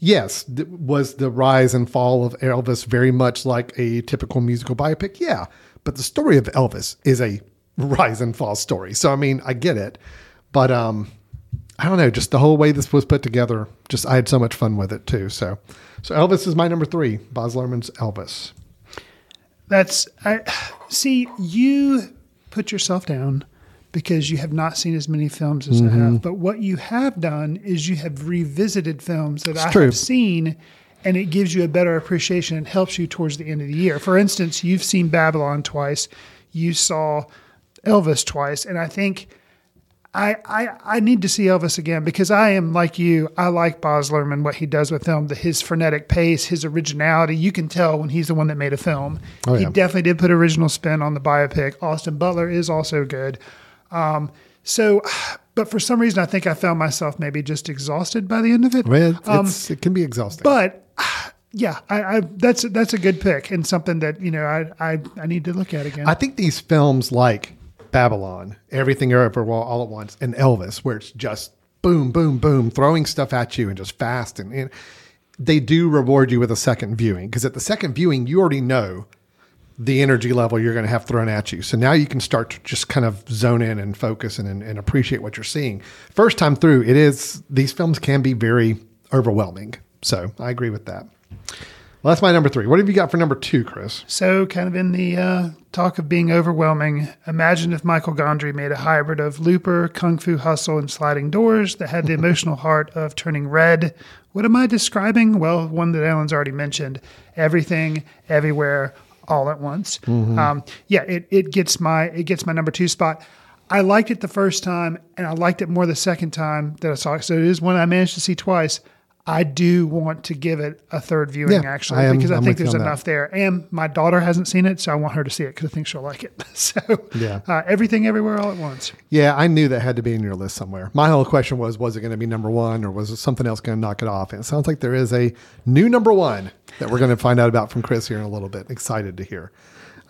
Yes, th- was the rise and fall of Elvis very much like a typical musical biopic? Yeah, but the story of Elvis is a rise and fall story. So I mean, I get it, but um, I don't know. Just the whole way this was put together, just I had so much fun with it too. So, so Elvis is my number three. Baz Luhrmann's Elvis. That's I see you put yourself down because you have not seen as many films as I Mm-hmm. have. But what you have done is you have revisited films that I true. have seen and it gives you a better appreciation and helps you towards the end of the year. For instance, you've seen Babylon twice, you saw Elvis twice, and I think I, I I need to see Elvis again because I am like you. I like Baz Luhrmann, what he does with film, the, his frenetic pace, his originality. You can tell when he's the one that made a film. Oh, He definitely did put original spin on the biopic. Austin Butler is also good. Um, so, but for some reason, I think I found myself maybe just exhausted by the end of it. Well, Um, it can be exhausting. but yeah, I, I that's that's a good pick and something that you know I I, I need to look at again. I think these films like Babylon, Everything Everywhere All at Once, and Elvis, where it's just boom, boom, boom, throwing stuff at you and just fast, and, and they do reward you with a second viewing because at the second viewing you already know the energy level you're going to have thrown at you. So now you can start to just kind of zone in and focus and, and, and appreciate what you're seeing. First time through, it is these films can be very overwhelming. So I agree with that. Well, that's my number three. What have you got for number two, Chris? So, kind of in the uh, talk of being overwhelming, imagine if Michael Gondry made a hybrid of Looper, Kung Fu Hustle, and Sliding Doors that had the emotional heart of turning red. What am I describing? Well, one that Alan's already mentioned everything, everywhere, all at once. Um, yeah, it, it gets my it gets my number two spot. I liked it the first time, and I liked it more the second time that I saw it. So it is one I managed to see twice. I do want to give it a third viewing Yeah, actually I am- because I I'm think there's on that. enough there. And my daughter hasn't seen it, so I want her to see it because I think she'll like it. So Yeah. uh, everything, everywhere, all at once. Yeah, I knew that had to be in your list somewhere. My whole question was, was it going to be number one or was something else going to knock it off? And it sounds like there is a new number one that we're going to find out about from Chris here in a little bit. Excited to hear.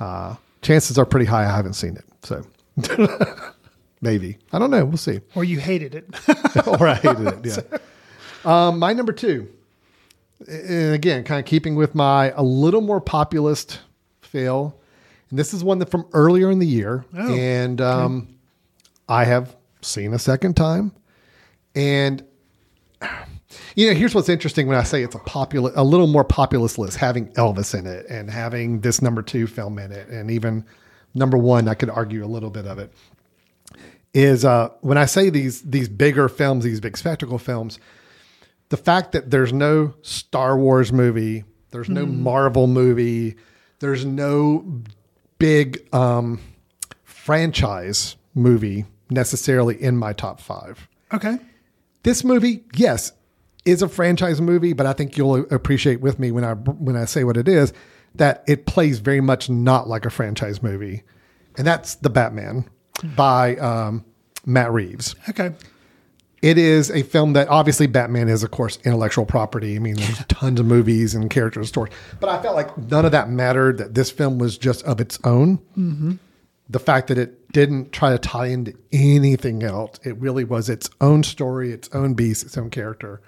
Uh, chances are pretty high I haven't seen it. So maybe. I don't know. We'll see. Or you hated it. or I hated it. Yeah. Um, my number two, and again, kind of keeping with my a little more populist feel, and this is one that from earlier in the year, Oh, and um, I have seen a second time. And you know, here's what's interesting when I say it's a popular, a little more populist list, having Elvis in it and having this number two film in it, and even number one, I could argue a little bit of it. Is uh, when I say these these bigger films, these big spectacle films, the fact that there's no Star Wars movie, there's no Marvel movie, there's no big um, franchise movie necessarily in my top five. Okay. This movie, yes, is a franchise movie, but I think you'll appreciate with me when I when I say what it is that it plays very much not like a franchise movie, and that's the Batman by um, Matt Reeves. Okay. It is a film that obviously Batman is, of course, intellectual property. I mean, there's tons of movies and characters and stories, but I felt like none of that mattered. That this film was just of its own. Mm-hmm. The fact that it didn't try to tie into anything else, it really was its own story, its own beast, its own character,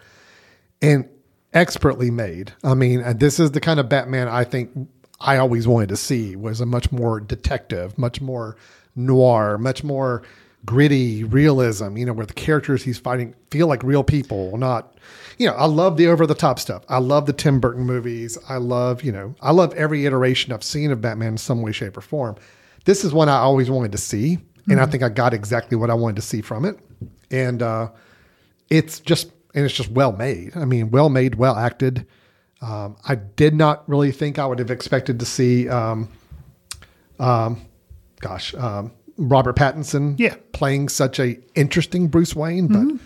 and expertly made. I mean, this is the kind of Batman I think I always wanted to see was a much more detective, much more noir, much more gritty realism, you know, where the characters he's fighting feel like real people, not, you know, I love the over the top stuff. I love the Tim Burton movies. I love, you know, I love every iteration I've seen of Batman in some way, shape, or form. This is one I always wanted to see. And I think I got exactly what I wanted to see from it. And uh, it's just, and it's just well made. I mean, well made, well acted. Um, I did not really think I would have expected to see, um, um, gosh, um, Robert Pattinson Yeah. playing such a interesting Bruce Wayne, but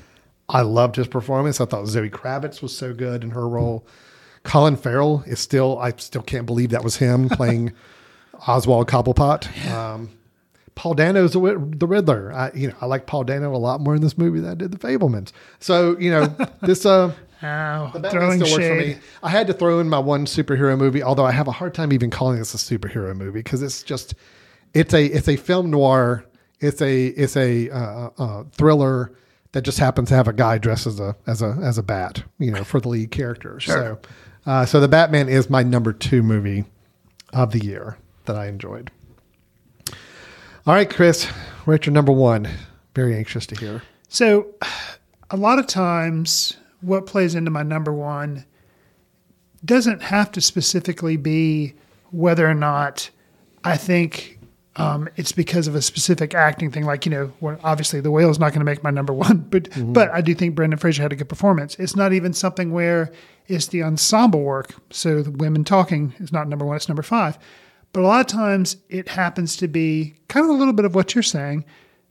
I loved his performance. I thought Zoe Kravitz was so good in her role. Colin Farrell is still, I still can't believe that was him playing Oswald Cobblepot. Um, Paul Dano's the, the Riddler. I, you know, I like Paul Dano a lot more in this movie than I did the Fabelmans. So, you know, this, uh, Ow, the Batman throwing still works for me. I had to throw in my one superhero movie, although I have a hard time even calling this a superhero movie because it's just it's a it's a film noir. It's a it's a uh, uh, thriller that just happens to have a guy dressed as a as a as a bat, you know, for the lead character. So, uh, so the Batman is my number two movie of the year that I enjoyed. All right, Chris, we're at your number one. Very anxious to hear. So, a lot of times, what plays into my number one doesn't have to specifically be whether or not I think um, it's because of a specific acting thing. Like you know, obviously the whale is not going to make my number one, but but I do think Brendan Fraser had a good performance. It's not even something where it's the ensemble work. So the women talking is not number one; it's number five. But a lot of times it happens to be kind of a little bit of what you're saying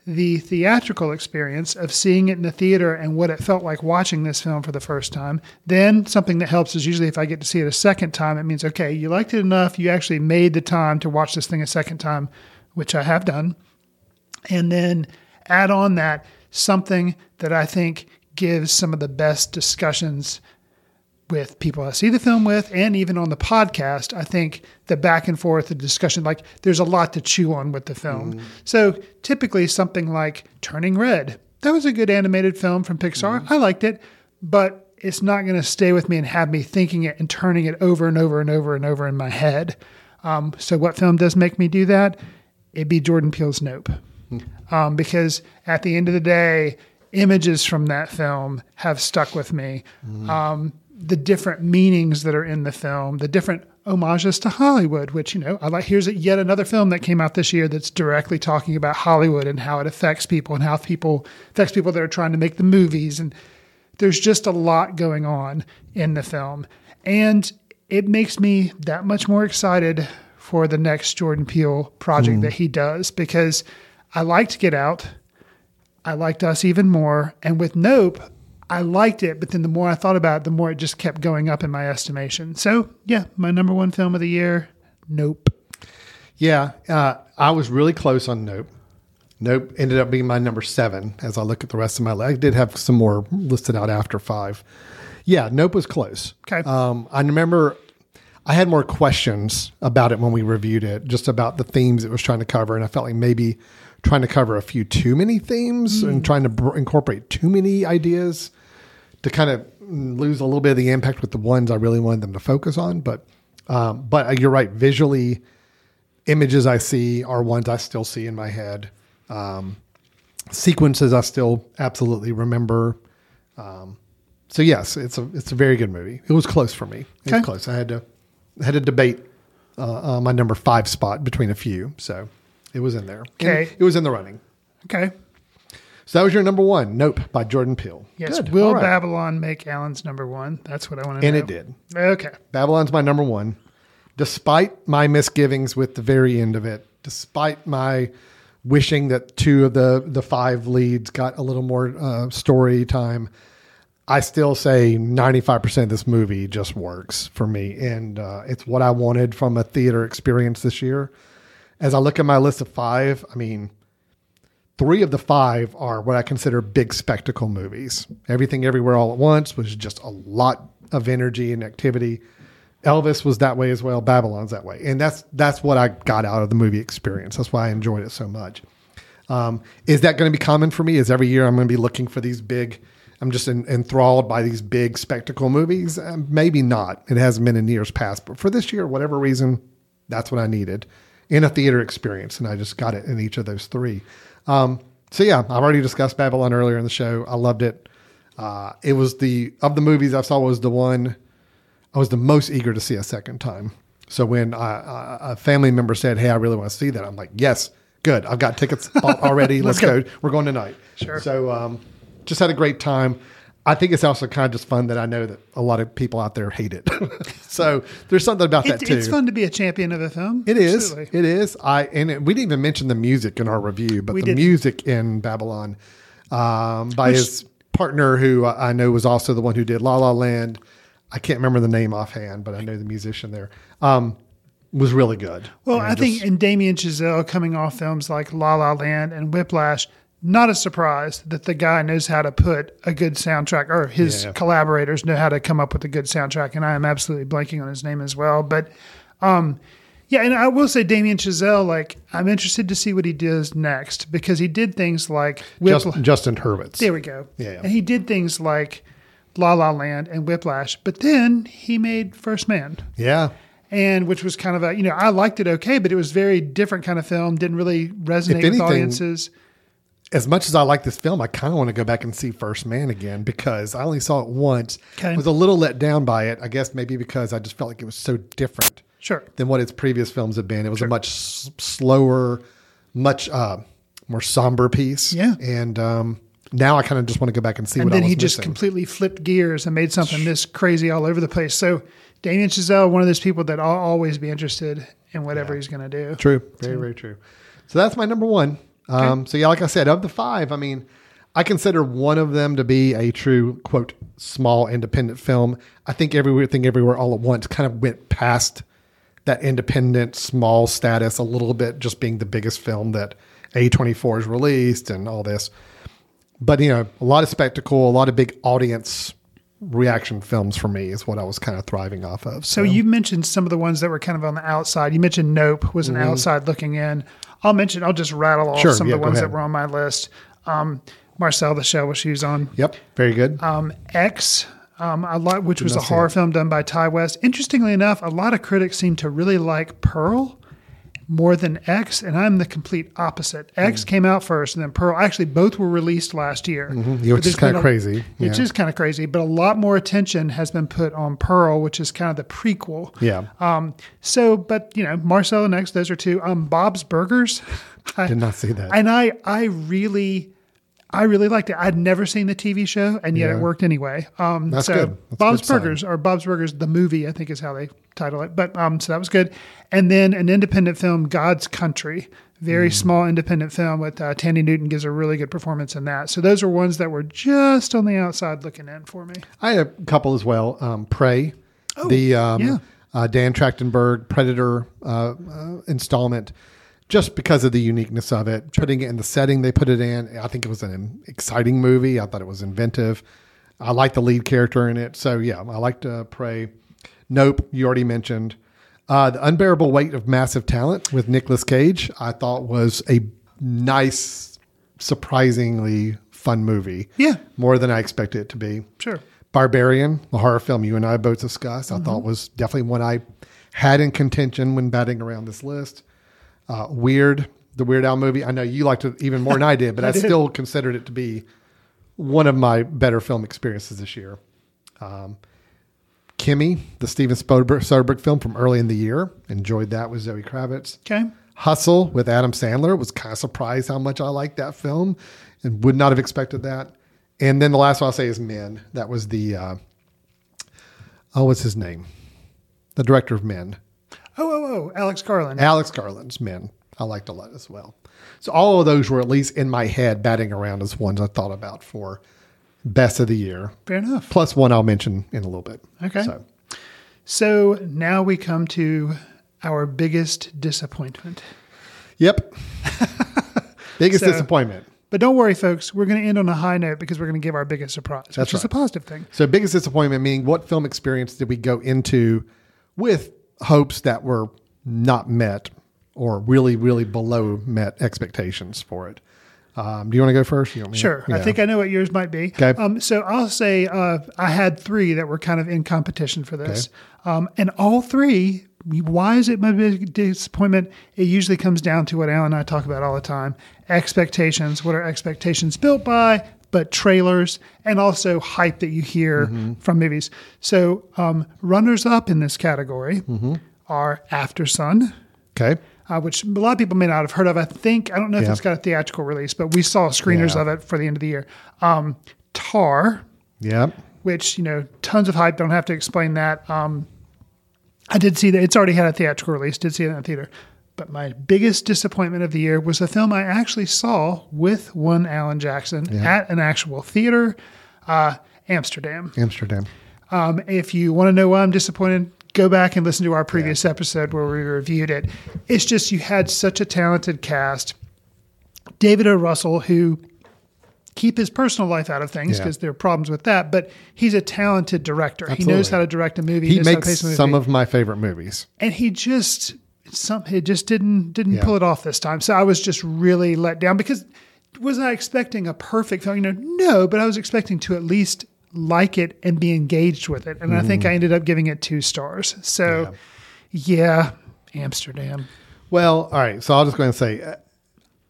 the theatrical experience of seeing it in the theater and what it felt like watching this film for the first time. Then something that helps is usually if I get to see it a second time, it means, okay, you liked it enough, you actually made the time to watch this thing a second time, which I have done. And then add on that something that I think gives some of the best discussions with people I see the film with, and even on the podcast, I think the back and forth, the discussion, like there's a lot to chew on with the film. So typically something like Turning Red, that was a good animated film from Pixar. I liked it, but it's not going to stay with me and have me thinking it and turning it over and over and over and over in my head. Um, so what film does make me do that? It'd be Jordan Peele's Nope um, because at the end of the day, images from that film have stuck with me. Um, the different meanings that are in the film, the different homages to Hollywood, which you know, I like. Here's yet another film that came out this year that's directly talking about Hollywood and how it affects people and how people affects people that are trying to make the movies. And there's just a lot going on in the film, and it makes me that much more excited for the next Jordan Peele project hmm. that he does because I liked Get Out. I liked Us even more. And with Nope, I liked it, but then the more I thought about it, the more it just kept going up in my estimation. So, yeah, my number one film of the year, Nope. Yeah, uh, I was really close on Nope. Nope ended up being my number seven as I look at the rest of my list. I did have some more listed out after five. Yeah, Nope was close. Okay. Um, I remember I had more questions about it when we reviewed it, just about the themes it was trying to cover. And I felt like maybe trying to cover a few too many themes and trying to br- incorporate too many ideas to kind of lose a little bit of the impact with the ones I really wanted them to focus on. But, um, but you're right. Visually, images I see are ones I still see in my head. Um, sequences I still absolutely remember. Um, so yes, it's a it's a very good movie. It was close for me. It Okay. was close. I had to I had to debate uh, uh, my number five spot between a few. So it was in there. And Okay. it was in the running. Okay. So that was your number one. Nope by Jordan Peele. Yes. Good. Will right. Babylon make Alan's number one? That's what I want to know. And it did. Okay. Babylon's my number one. Despite my misgivings with the very end of it, despite my wishing that two of the the five leads got a little more uh, story time, I still say 95% of this movie just works for me. And uh, it's what I wanted from a theater experience this year. As I look at my list of five, I mean, three of the five are what I consider big spectacle movies. Everything Everywhere All at Once was just a lot of energy and activity. Elvis was that way as well. Babylon's that way, and that's that's what I got out of the movie experience. That's why I enjoyed it so much. Um, is that going to be common for me? Is every year I'm going to be looking for these big? I'm just en- enthralled by these big spectacle movies. Um, maybe not. It hasn't been in years past, but for this year, whatever reason, that's what I needed in a theater experience, and I just got it in each of those three. Um, so yeah, I've already discussed Babylon earlier in the show. I loved it. Uh, it was the of the movies I saw was the one I was the most eager to see a second time. So when I, a family member said, "Hey, I really want to see that," I'm like, "Yes, good. I've got tickets already. Let's go. We're going tonight." Sure. So um, just had a great time. I think it's also kind of just fun that I know that a lot of people out there hate it. so there's something about that It, too. it's fun to be a champion of a film. It is. Absolutely. It is. I and it, we didn't even mention the music in our review, but We the didn't. music in Babylon um, by Which- his partner, who I know was also the one who did La La Land. I can't remember the name offhand, but I know the musician there. Um, was really good. Well, And I think just- in Damien Chazelle coming off films like La La Land and Whiplash, not a surprise that the guy knows how to put a good soundtrack, or his Yeah. collaborators know how to come up with a good soundtrack. And I am absolutely blanking on his name as well. But um, yeah, and I will say Damien Chazelle, like, I'm interested to see what he does next because he did things like Just, Justin Hurwitz. There we go. Yeah, yeah. And he did things like La La Land and Whiplash, but then he made First Man Yeah. and which was kind of a you know I liked it okay, but it was very different kind of film. Didn't really resonate with anything- audiences. As much as I like this film, I kind of want to go back and see First Man again because I only saw it once. Okay. I was a little let down by it. I guess maybe because I just felt like it was so different. Sure. than what its previous films have been. It was a much s- slower, much uh, more somber piece. Yeah. and um, now I kind of just want to go back and see And what then he just missing. completely flipped gears and made something this crazy all over the place. So Damien Chazelle, one of those people that I'll always be interested in whatever he's going to do. True, very very true. So that's my number one. Um, So yeah, like I said, of the five, I mean, I consider one of them to be a true quote small independent film. I think everything everywhere all at once kind of went past that independent small status a little bit, just being the biggest film that A24 has released and all this. But you know, a lot of spectacle, a lot of big audience reaction films for me is what I was kind of thriving off of. So you mentioned some of the ones that were kind of on the outside. You mentioned Nope was an outside looking in. I'll mention. I'll just rattle off Mm-hmm. Sure, some yeah, of the ones that were on my list. Um, Marcel the Shell with shoes on. Yep, very good. um, X, um, a lot, which was a horror it. film done by Ti West. Interestingly enough, a lot of critics seem to really like Pearl more than X, and I'm the complete opposite. X came out first, and then Pearl. Actually, both were released last year, Mm. Yeah, which is been a- crazy. Which Yeah. is kind of crazy, but a lot more attention has been put on Pearl, which is kind of the prequel. yeah, Um, so, but you know, Marcel and X, those are two. Um, Bob's Burgers. I, did not see that. and I, I really, I really liked it. I'd never seen the TV show, and yet Yeah. it worked anyway. Um, That's so good. That's Bob's good sign. Burgers or Bob's Burgers, the movie, I think is how they title it. But um, so that was good. And then an independent film, God's Country, very Mm. small independent film with uh, Thandie Newton gives a really good performance in that. So those are ones that were just on the outside looking in for me. I had a couple as well. Um, Prey, the um, Oh, yeah. uh, Dan Trachtenberg Predator uh, uh, installment, just because of the uniqueness of it, putting it in the setting they put it in. I think it was an exciting movie. I thought it was inventive. I like the lead character in it. So yeah, I like to Prey. Nope, you already mentioned. Uh, the unbearable weight of massive talent with Nicolas Cage. I thought was a nice, surprisingly fun movie. Yeah. more than I expected it to be. Sure. Barbarian, the horror film you and I both discussed, I Mm-hmm. thought was definitely one I had in contention when batting around this list. Uh, Weird, the Weird Al movie. I know you liked it even more than I did, but I, still considered it to be one of my better film experiences this year. Um, Kimi, the Steven Soderbergh, Soderbergh film from early in the year, enjoyed that with Zoe Kravitz. Okay. Hustle with Adam Sandler was kind of surprised how much I liked that film and would not have expected that. And then the last one I'll say is Men. That was the uh, oh, what's his name? The director of Men, Oh, oh, oh, Alex Garland. Alex Garland's Men. I liked a lot as well. So all of those were at least in my head, batting around as ones I thought about for best of the year. Fair enough. Plus one I'll mention in a little bit. Okay. So So now we come to our biggest disappointment. yep. Biggest So- disappointment. But don't worry, folks. We're going to end on a high note because we're going to give our biggest surprise, That's which is a positive thing. So biggest disappointment meaning what film experience did we go into with hopes that were not met or really, really below met expectations for it? Um, do you want to go first? You want me to- Sure. I think I know what yours might be. Okay. Um, so I'll say uh, I had three that were kind of in competition for this. Um, and all three, why is it my big disappointment? It usually comes down to what Alan and I talk about all the time expectations. What are expectations built by? But trailers and also hype that you hear Mm-hmm. from movies. So, um, runners up in this category Mm-hmm. are Aftersun, Okay. uh, which a lot of people may not have heard of. I think I don't know if Yeah. it's got a theatrical release, but we saw screeners Yeah. of it for the end of the year. Um, Tar, Yep. which you know, tons of hype. Don't have to explain that. Um, I did see that it's already had a theatrical release. Did see it in the theater. But my biggest disappointment of the year was a film I actually saw with one Alan Jackson at an actual theater, uh, Amsterdam. Amsterdam. Um, if you want to know why I'm disappointed, go back and listen to our previous episode where we reviewed it. It's just you had such a talented cast. David O. Russell, who keep his personal life out of things Yeah. because there are problems with that, but he's a talented director. He knows how to direct a movie. He makes movie. some of my favorite movies. and he just some it just didn't didn't Yeah. pull it off this time. So I was just really let down because was I expecting a perfect film? You know, no, but I was expecting to at least like it and be engaged with it. And I Mm-hmm. think I ended up giving it two stars. So yeah, Amsterdam. Well, all right. So I'll just go ahead and say, uh,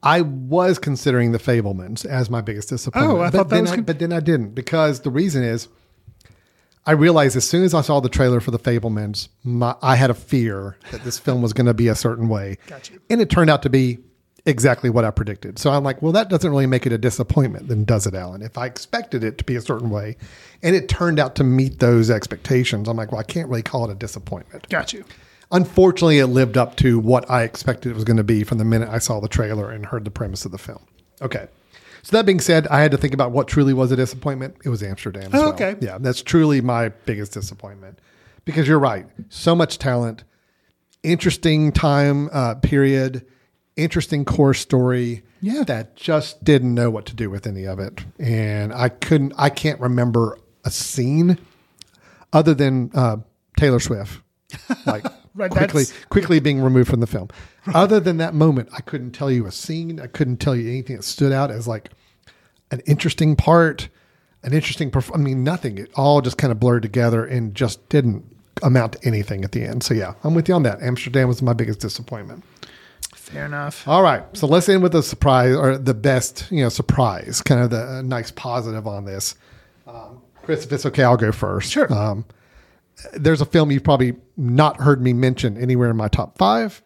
I was considering The Fabelmans as my biggest disappointment. Oh, I thought that then was I, but then I didn't because the reason is, I realized as soon as I saw the trailer for The Fabelmans, my, I had a fear that this film was going to be a certain way, Gotcha. and it turned out to be exactly what I predicted. So I'm like, well, that doesn't really make it a disappointment, then does it, Alan? If I expected it to be a certain way, and it turned out to meet those expectations, I'm like, well, I can't really call it a disappointment. Got you. Unfortunately, it lived up to what I expected it was going to be from the minute I saw the trailer and heard the premise of the film. Okay. So that being said, I had to think about what truly was a disappointment. It was Amsterdam. As Oh, well. okay. Yeah, that's truly my biggest disappointment because you're right. So much talent, interesting time uh, period, interesting core story. Yeah. That just didn't know what to do with any of it, and I couldn't. I can't remember a scene other than uh, Taylor Swift, like Right, quickly that's- quickly being removed from the film. Other than that moment, I couldn't tell you a scene. I couldn't tell you anything that stood out as like an interesting part, an interesting. Perf- I mean, nothing. It all just kind of blurred together and just didn't amount to anything at the end. So yeah, I'm with you on that. Amsterdam was my biggest disappointment. Fair enough. All right, so let's end with a surprise or the best, you know, surprise, kind of the uh, nice positive on this. Um, Chris, if it's okay, I'll go first. Sure. Um, there's a film you've probably not heard me mention anywhere in my top five,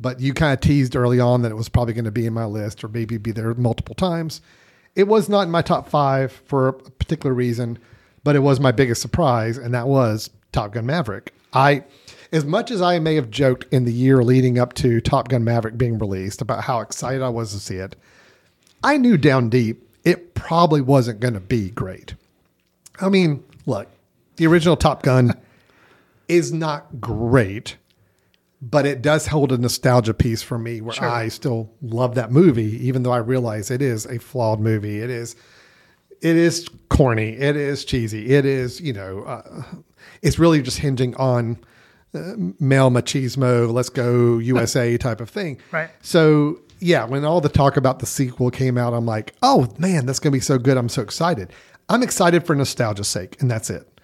but you kind of teased early on that it was probably going to be in my list or maybe be there multiple times. It was not in my top five for a particular reason, but it was my biggest surprise, and that was Top Gun Maverick. I, as much as I may have joked in the year leading up to Top Gun Maverick being released about how excited I was to see it, I knew down deep it probably wasn't going to be great. I mean, look, the original Top Gun is not great, but it does hold a nostalgia piece for me where I still love that movie, even though I realize it is a flawed movie. It is, it is corny. It is cheesy. It is, you know, uh, it's really just hinging on uh, male machismo, let's go USA type of thing. Right. So yeah, when all the talk about the sequel came out, I'm like, oh man, that's gonna be so good. I'm so excited. I'm excited for nostalgia's sake, and that's it.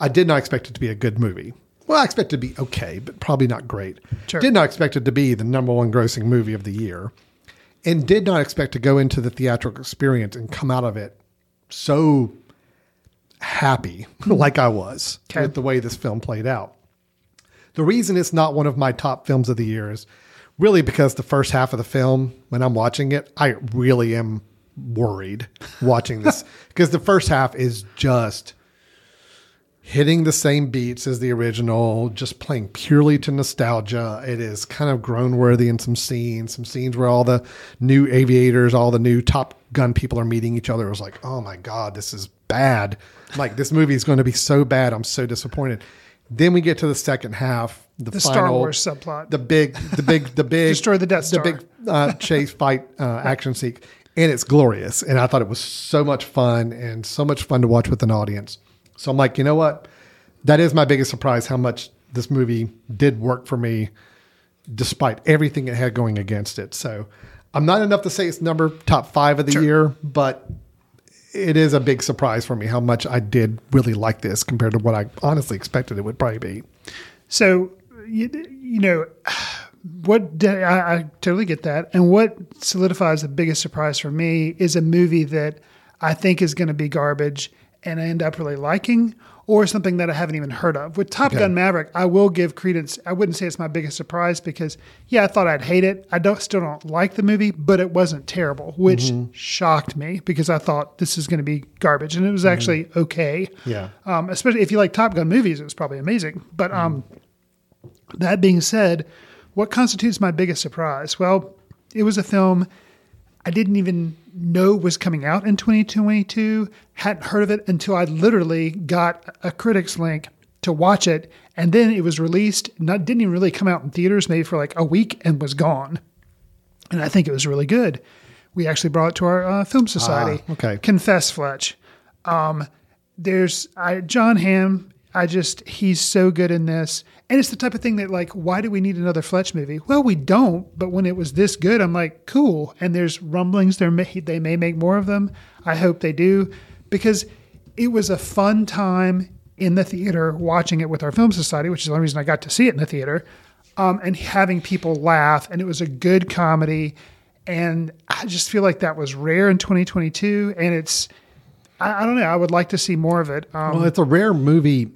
I did not expect it to be a good movie. well, I expect it to be okay, but probably not great. Sure. Did not expect it to be the number one grossing movie of the year, and did not expect to go into the theatrical experience and come out of it so happy hmm. like I was Okay. with the way this film played out. The reason it's not one of my top films of the year is really because the first half of the film, when I'm watching it, I really am worried watching this because the first half is just hitting the same beats as the original, just playing purely to nostalgia. It is kind of groan worthy in some scenes, some scenes where all the new aviators, all the new Top Gun people are meeting each other. It was like, oh my God, this is bad. Like this movie is going to be so bad. I'm so disappointed. Then we get to the second half, the, The final, Star Wars subplot. the big, the big, the big, Destroy the Death Star. the big uh, chase fight uh, action seek, and it's glorious. And I thought it was so much fun and so much fun to watch with an audience. So I'm like, you know what? That is my biggest surprise. How much this movie did work for me, despite everything it had going against it. So I'm not enough to say it's number top five of the year, but it is a big surprise for me how much I did really like this compared to what I honestly expected it would probably be. So, you, you know, what did- I, I totally get that. And what solidifies the biggest surprise for me is a movie that I think is going to be garbage and I end up really liking, or something that I haven't even heard of. With Top Gun Maverick, I will give credence. I wouldn't say it's my biggest surprise because, yeah, I thought I'd hate it. I don't still don't like the movie, but it wasn't terrible, which shocked me because I thought this is going to be garbage, and it was actually okay. Yeah. Um, especially if you like Top Gun movies, it was probably amazing. But um, that being said, what constitutes my biggest surprise? Well, it was a film I didn't even know was coming out in 2022, hadn't heard of it until I literally got a critics link to watch it. And then it was released, not, didn't even really come out in theaters, maybe for like a week and was gone. And I think it was really good. We actually brought it to our uh, film society. Ah, okay. Confess, Fletch. Um, there's I, Jon Hamm. I just he's so good in this, and it's the type of thing that like, why do we need another Fletch movie? Well, we don't. But when it was this good, I'm like, cool. And there's rumblings may, they may make more of them. I hope they do, because it was a fun time in the theater watching it with our film society, which is the only reason I got to see it in the theater, um, and having people laugh. And it was a good comedy, and I just feel like that was rare in 2022, and it's. I, I don't know. I would like to see more of it. Um, Well, it's a rare movie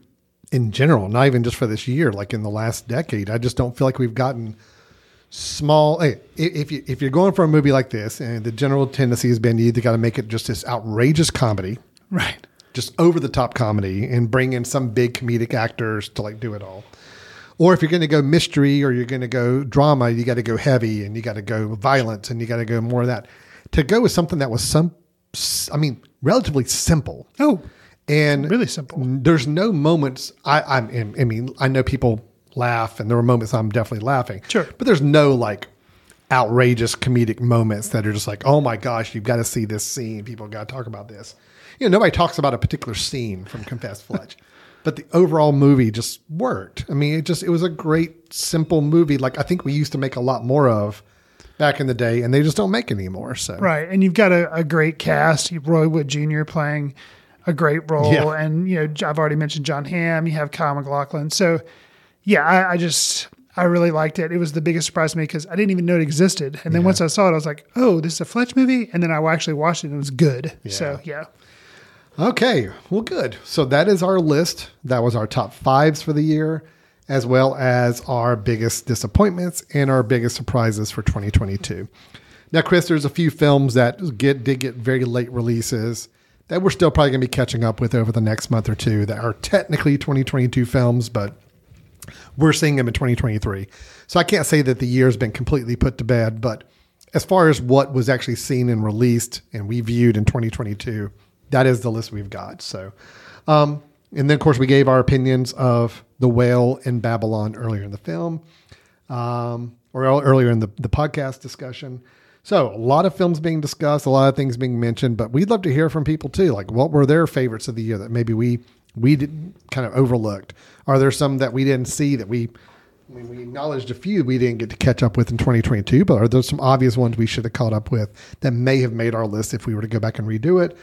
in general, not even just for this year. Like in the last decade, I just don't feel like we've gotten small. Hey, if you if you're going for a movie like this, and the general tendency has been you either got to make it just this outrageous comedy, right. just over the top comedy, and bring in some big comedic actors to like do it all. Or if you're going to go mystery or you're going to go drama, you got to go heavy and you got to go violence and you got to go more of that. To go with something that was some, I mean, relatively simple. Oh, and Really simple. There's no moments. I, I'm. I mean, I know people laugh, and there were moments I'm definitely laughing. Sure. but there's no like outrageous comedic moments that are just like, oh my gosh, you've got to see this scene. People got to talk about this. You know, nobody talks about a particular scene from Confess Fletch, but the overall movie just worked. I mean, it just it was a great simple movie. Like I think we used to make a lot more of back in the day, and they just don't make anymore. So Right. And you've got a, a great cast. Roy Wood Jr. playing a great role. Yeah. And, you know, I've already mentioned Jon Hamm. You have Kyle MacLachlan. So, yeah, I, I just, I really liked it. It was the biggest surprise to me because I didn't even know it existed. And then once I saw it, I was like, oh, this is a Fletch movie. And then I actually watched it and it was good. So, yeah. Okay, well, good. So that is our list. That was our top fives for the year, as well as our biggest disappointments and our biggest surprises for 2022. Now, Chris, there's a few films that get did get very late releases that we're still probably going to be catching up with over the next month or two that are technically 2022 films, but we're seeing them in 2023. So I can't say that the year has been completely put to bed, but as far as what was actually seen and released and we viewed in 2022, that is the list we've got. So, um, and then of course we gave our opinions of the whale in Babylon earlier in the film, um, or earlier in the, the podcast discussion. So a lot of films being discussed, a lot of things being mentioned, but we'd love to hear from people too. Like what were their favorites of the year that maybe we we didn't kind of overlooked? Are there some that we didn't see that we I mean, we acknowledged a few we didn't get to catch up with in 2022, but are there some obvious ones we should have caught up with that may have made our list if we were to go back and redo it?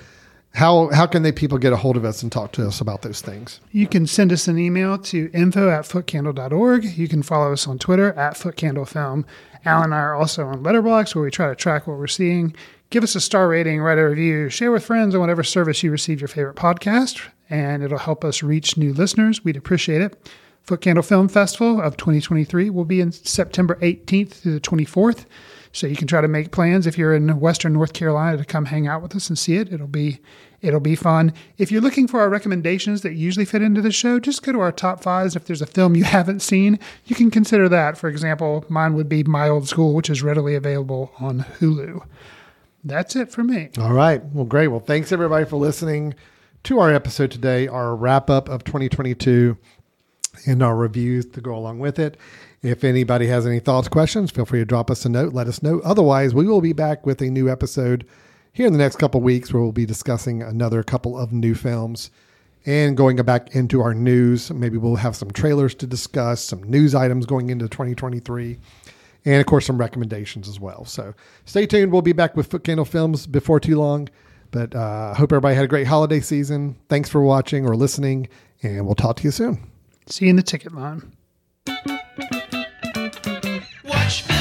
How how can they people get a hold of us and talk to us about those things? You can send us an email to info at footcandle.org. You can follow us on Twitter at footcandlefilm. Al and I are also on Letterboxd where we try to track what we're seeing. Give us a star rating, write a review, share with friends on whatever service you receive your favorite podcast, and it'll help us reach new listeners. We'd appreciate it. Foot Candle Film Festival of 2023 will be in September 18th through the 24th. So you can try to make plans if you're in Western North Carolina to come hang out with us and see it. It'll be it'll be fun. If you're looking for our recommendations that usually fit into the show, just go to our top fives. If there's a film you haven't seen, you can consider that. For example, mine would be My Old School, which is readily available on Hulu. That's it for me. All right. Well, great. Well, thanks everybody for listening to our episode today, our wrap up of 2022 and our reviews to go along with it. If anybody has any thoughts, questions, feel free to drop us a note. Let us know. Otherwise, we will be back with a new episode here in the next couple weeks where we'll be discussing another couple of new films and going back into our news. Maybe we'll have some trailers to discuss, some news items going into 2023, and of course, some recommendations as well. So stay tuned. We'll be back with Foot Candle Films before too long. But I uh, hope everybody had a great holiday season. Thanks for watching or listening, and we'll talk to you soon. See you in the ticket line. Watch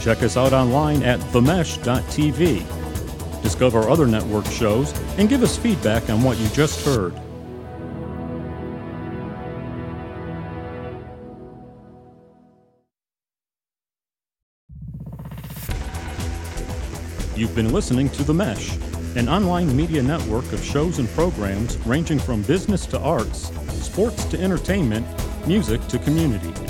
Check us out online at themesh.tv. Discover other network shows and give us feedback on what you just heard. You've been listening to The Mesh, an online media network of shows and programs ranging from business to arts, sports to entertainment, music to community.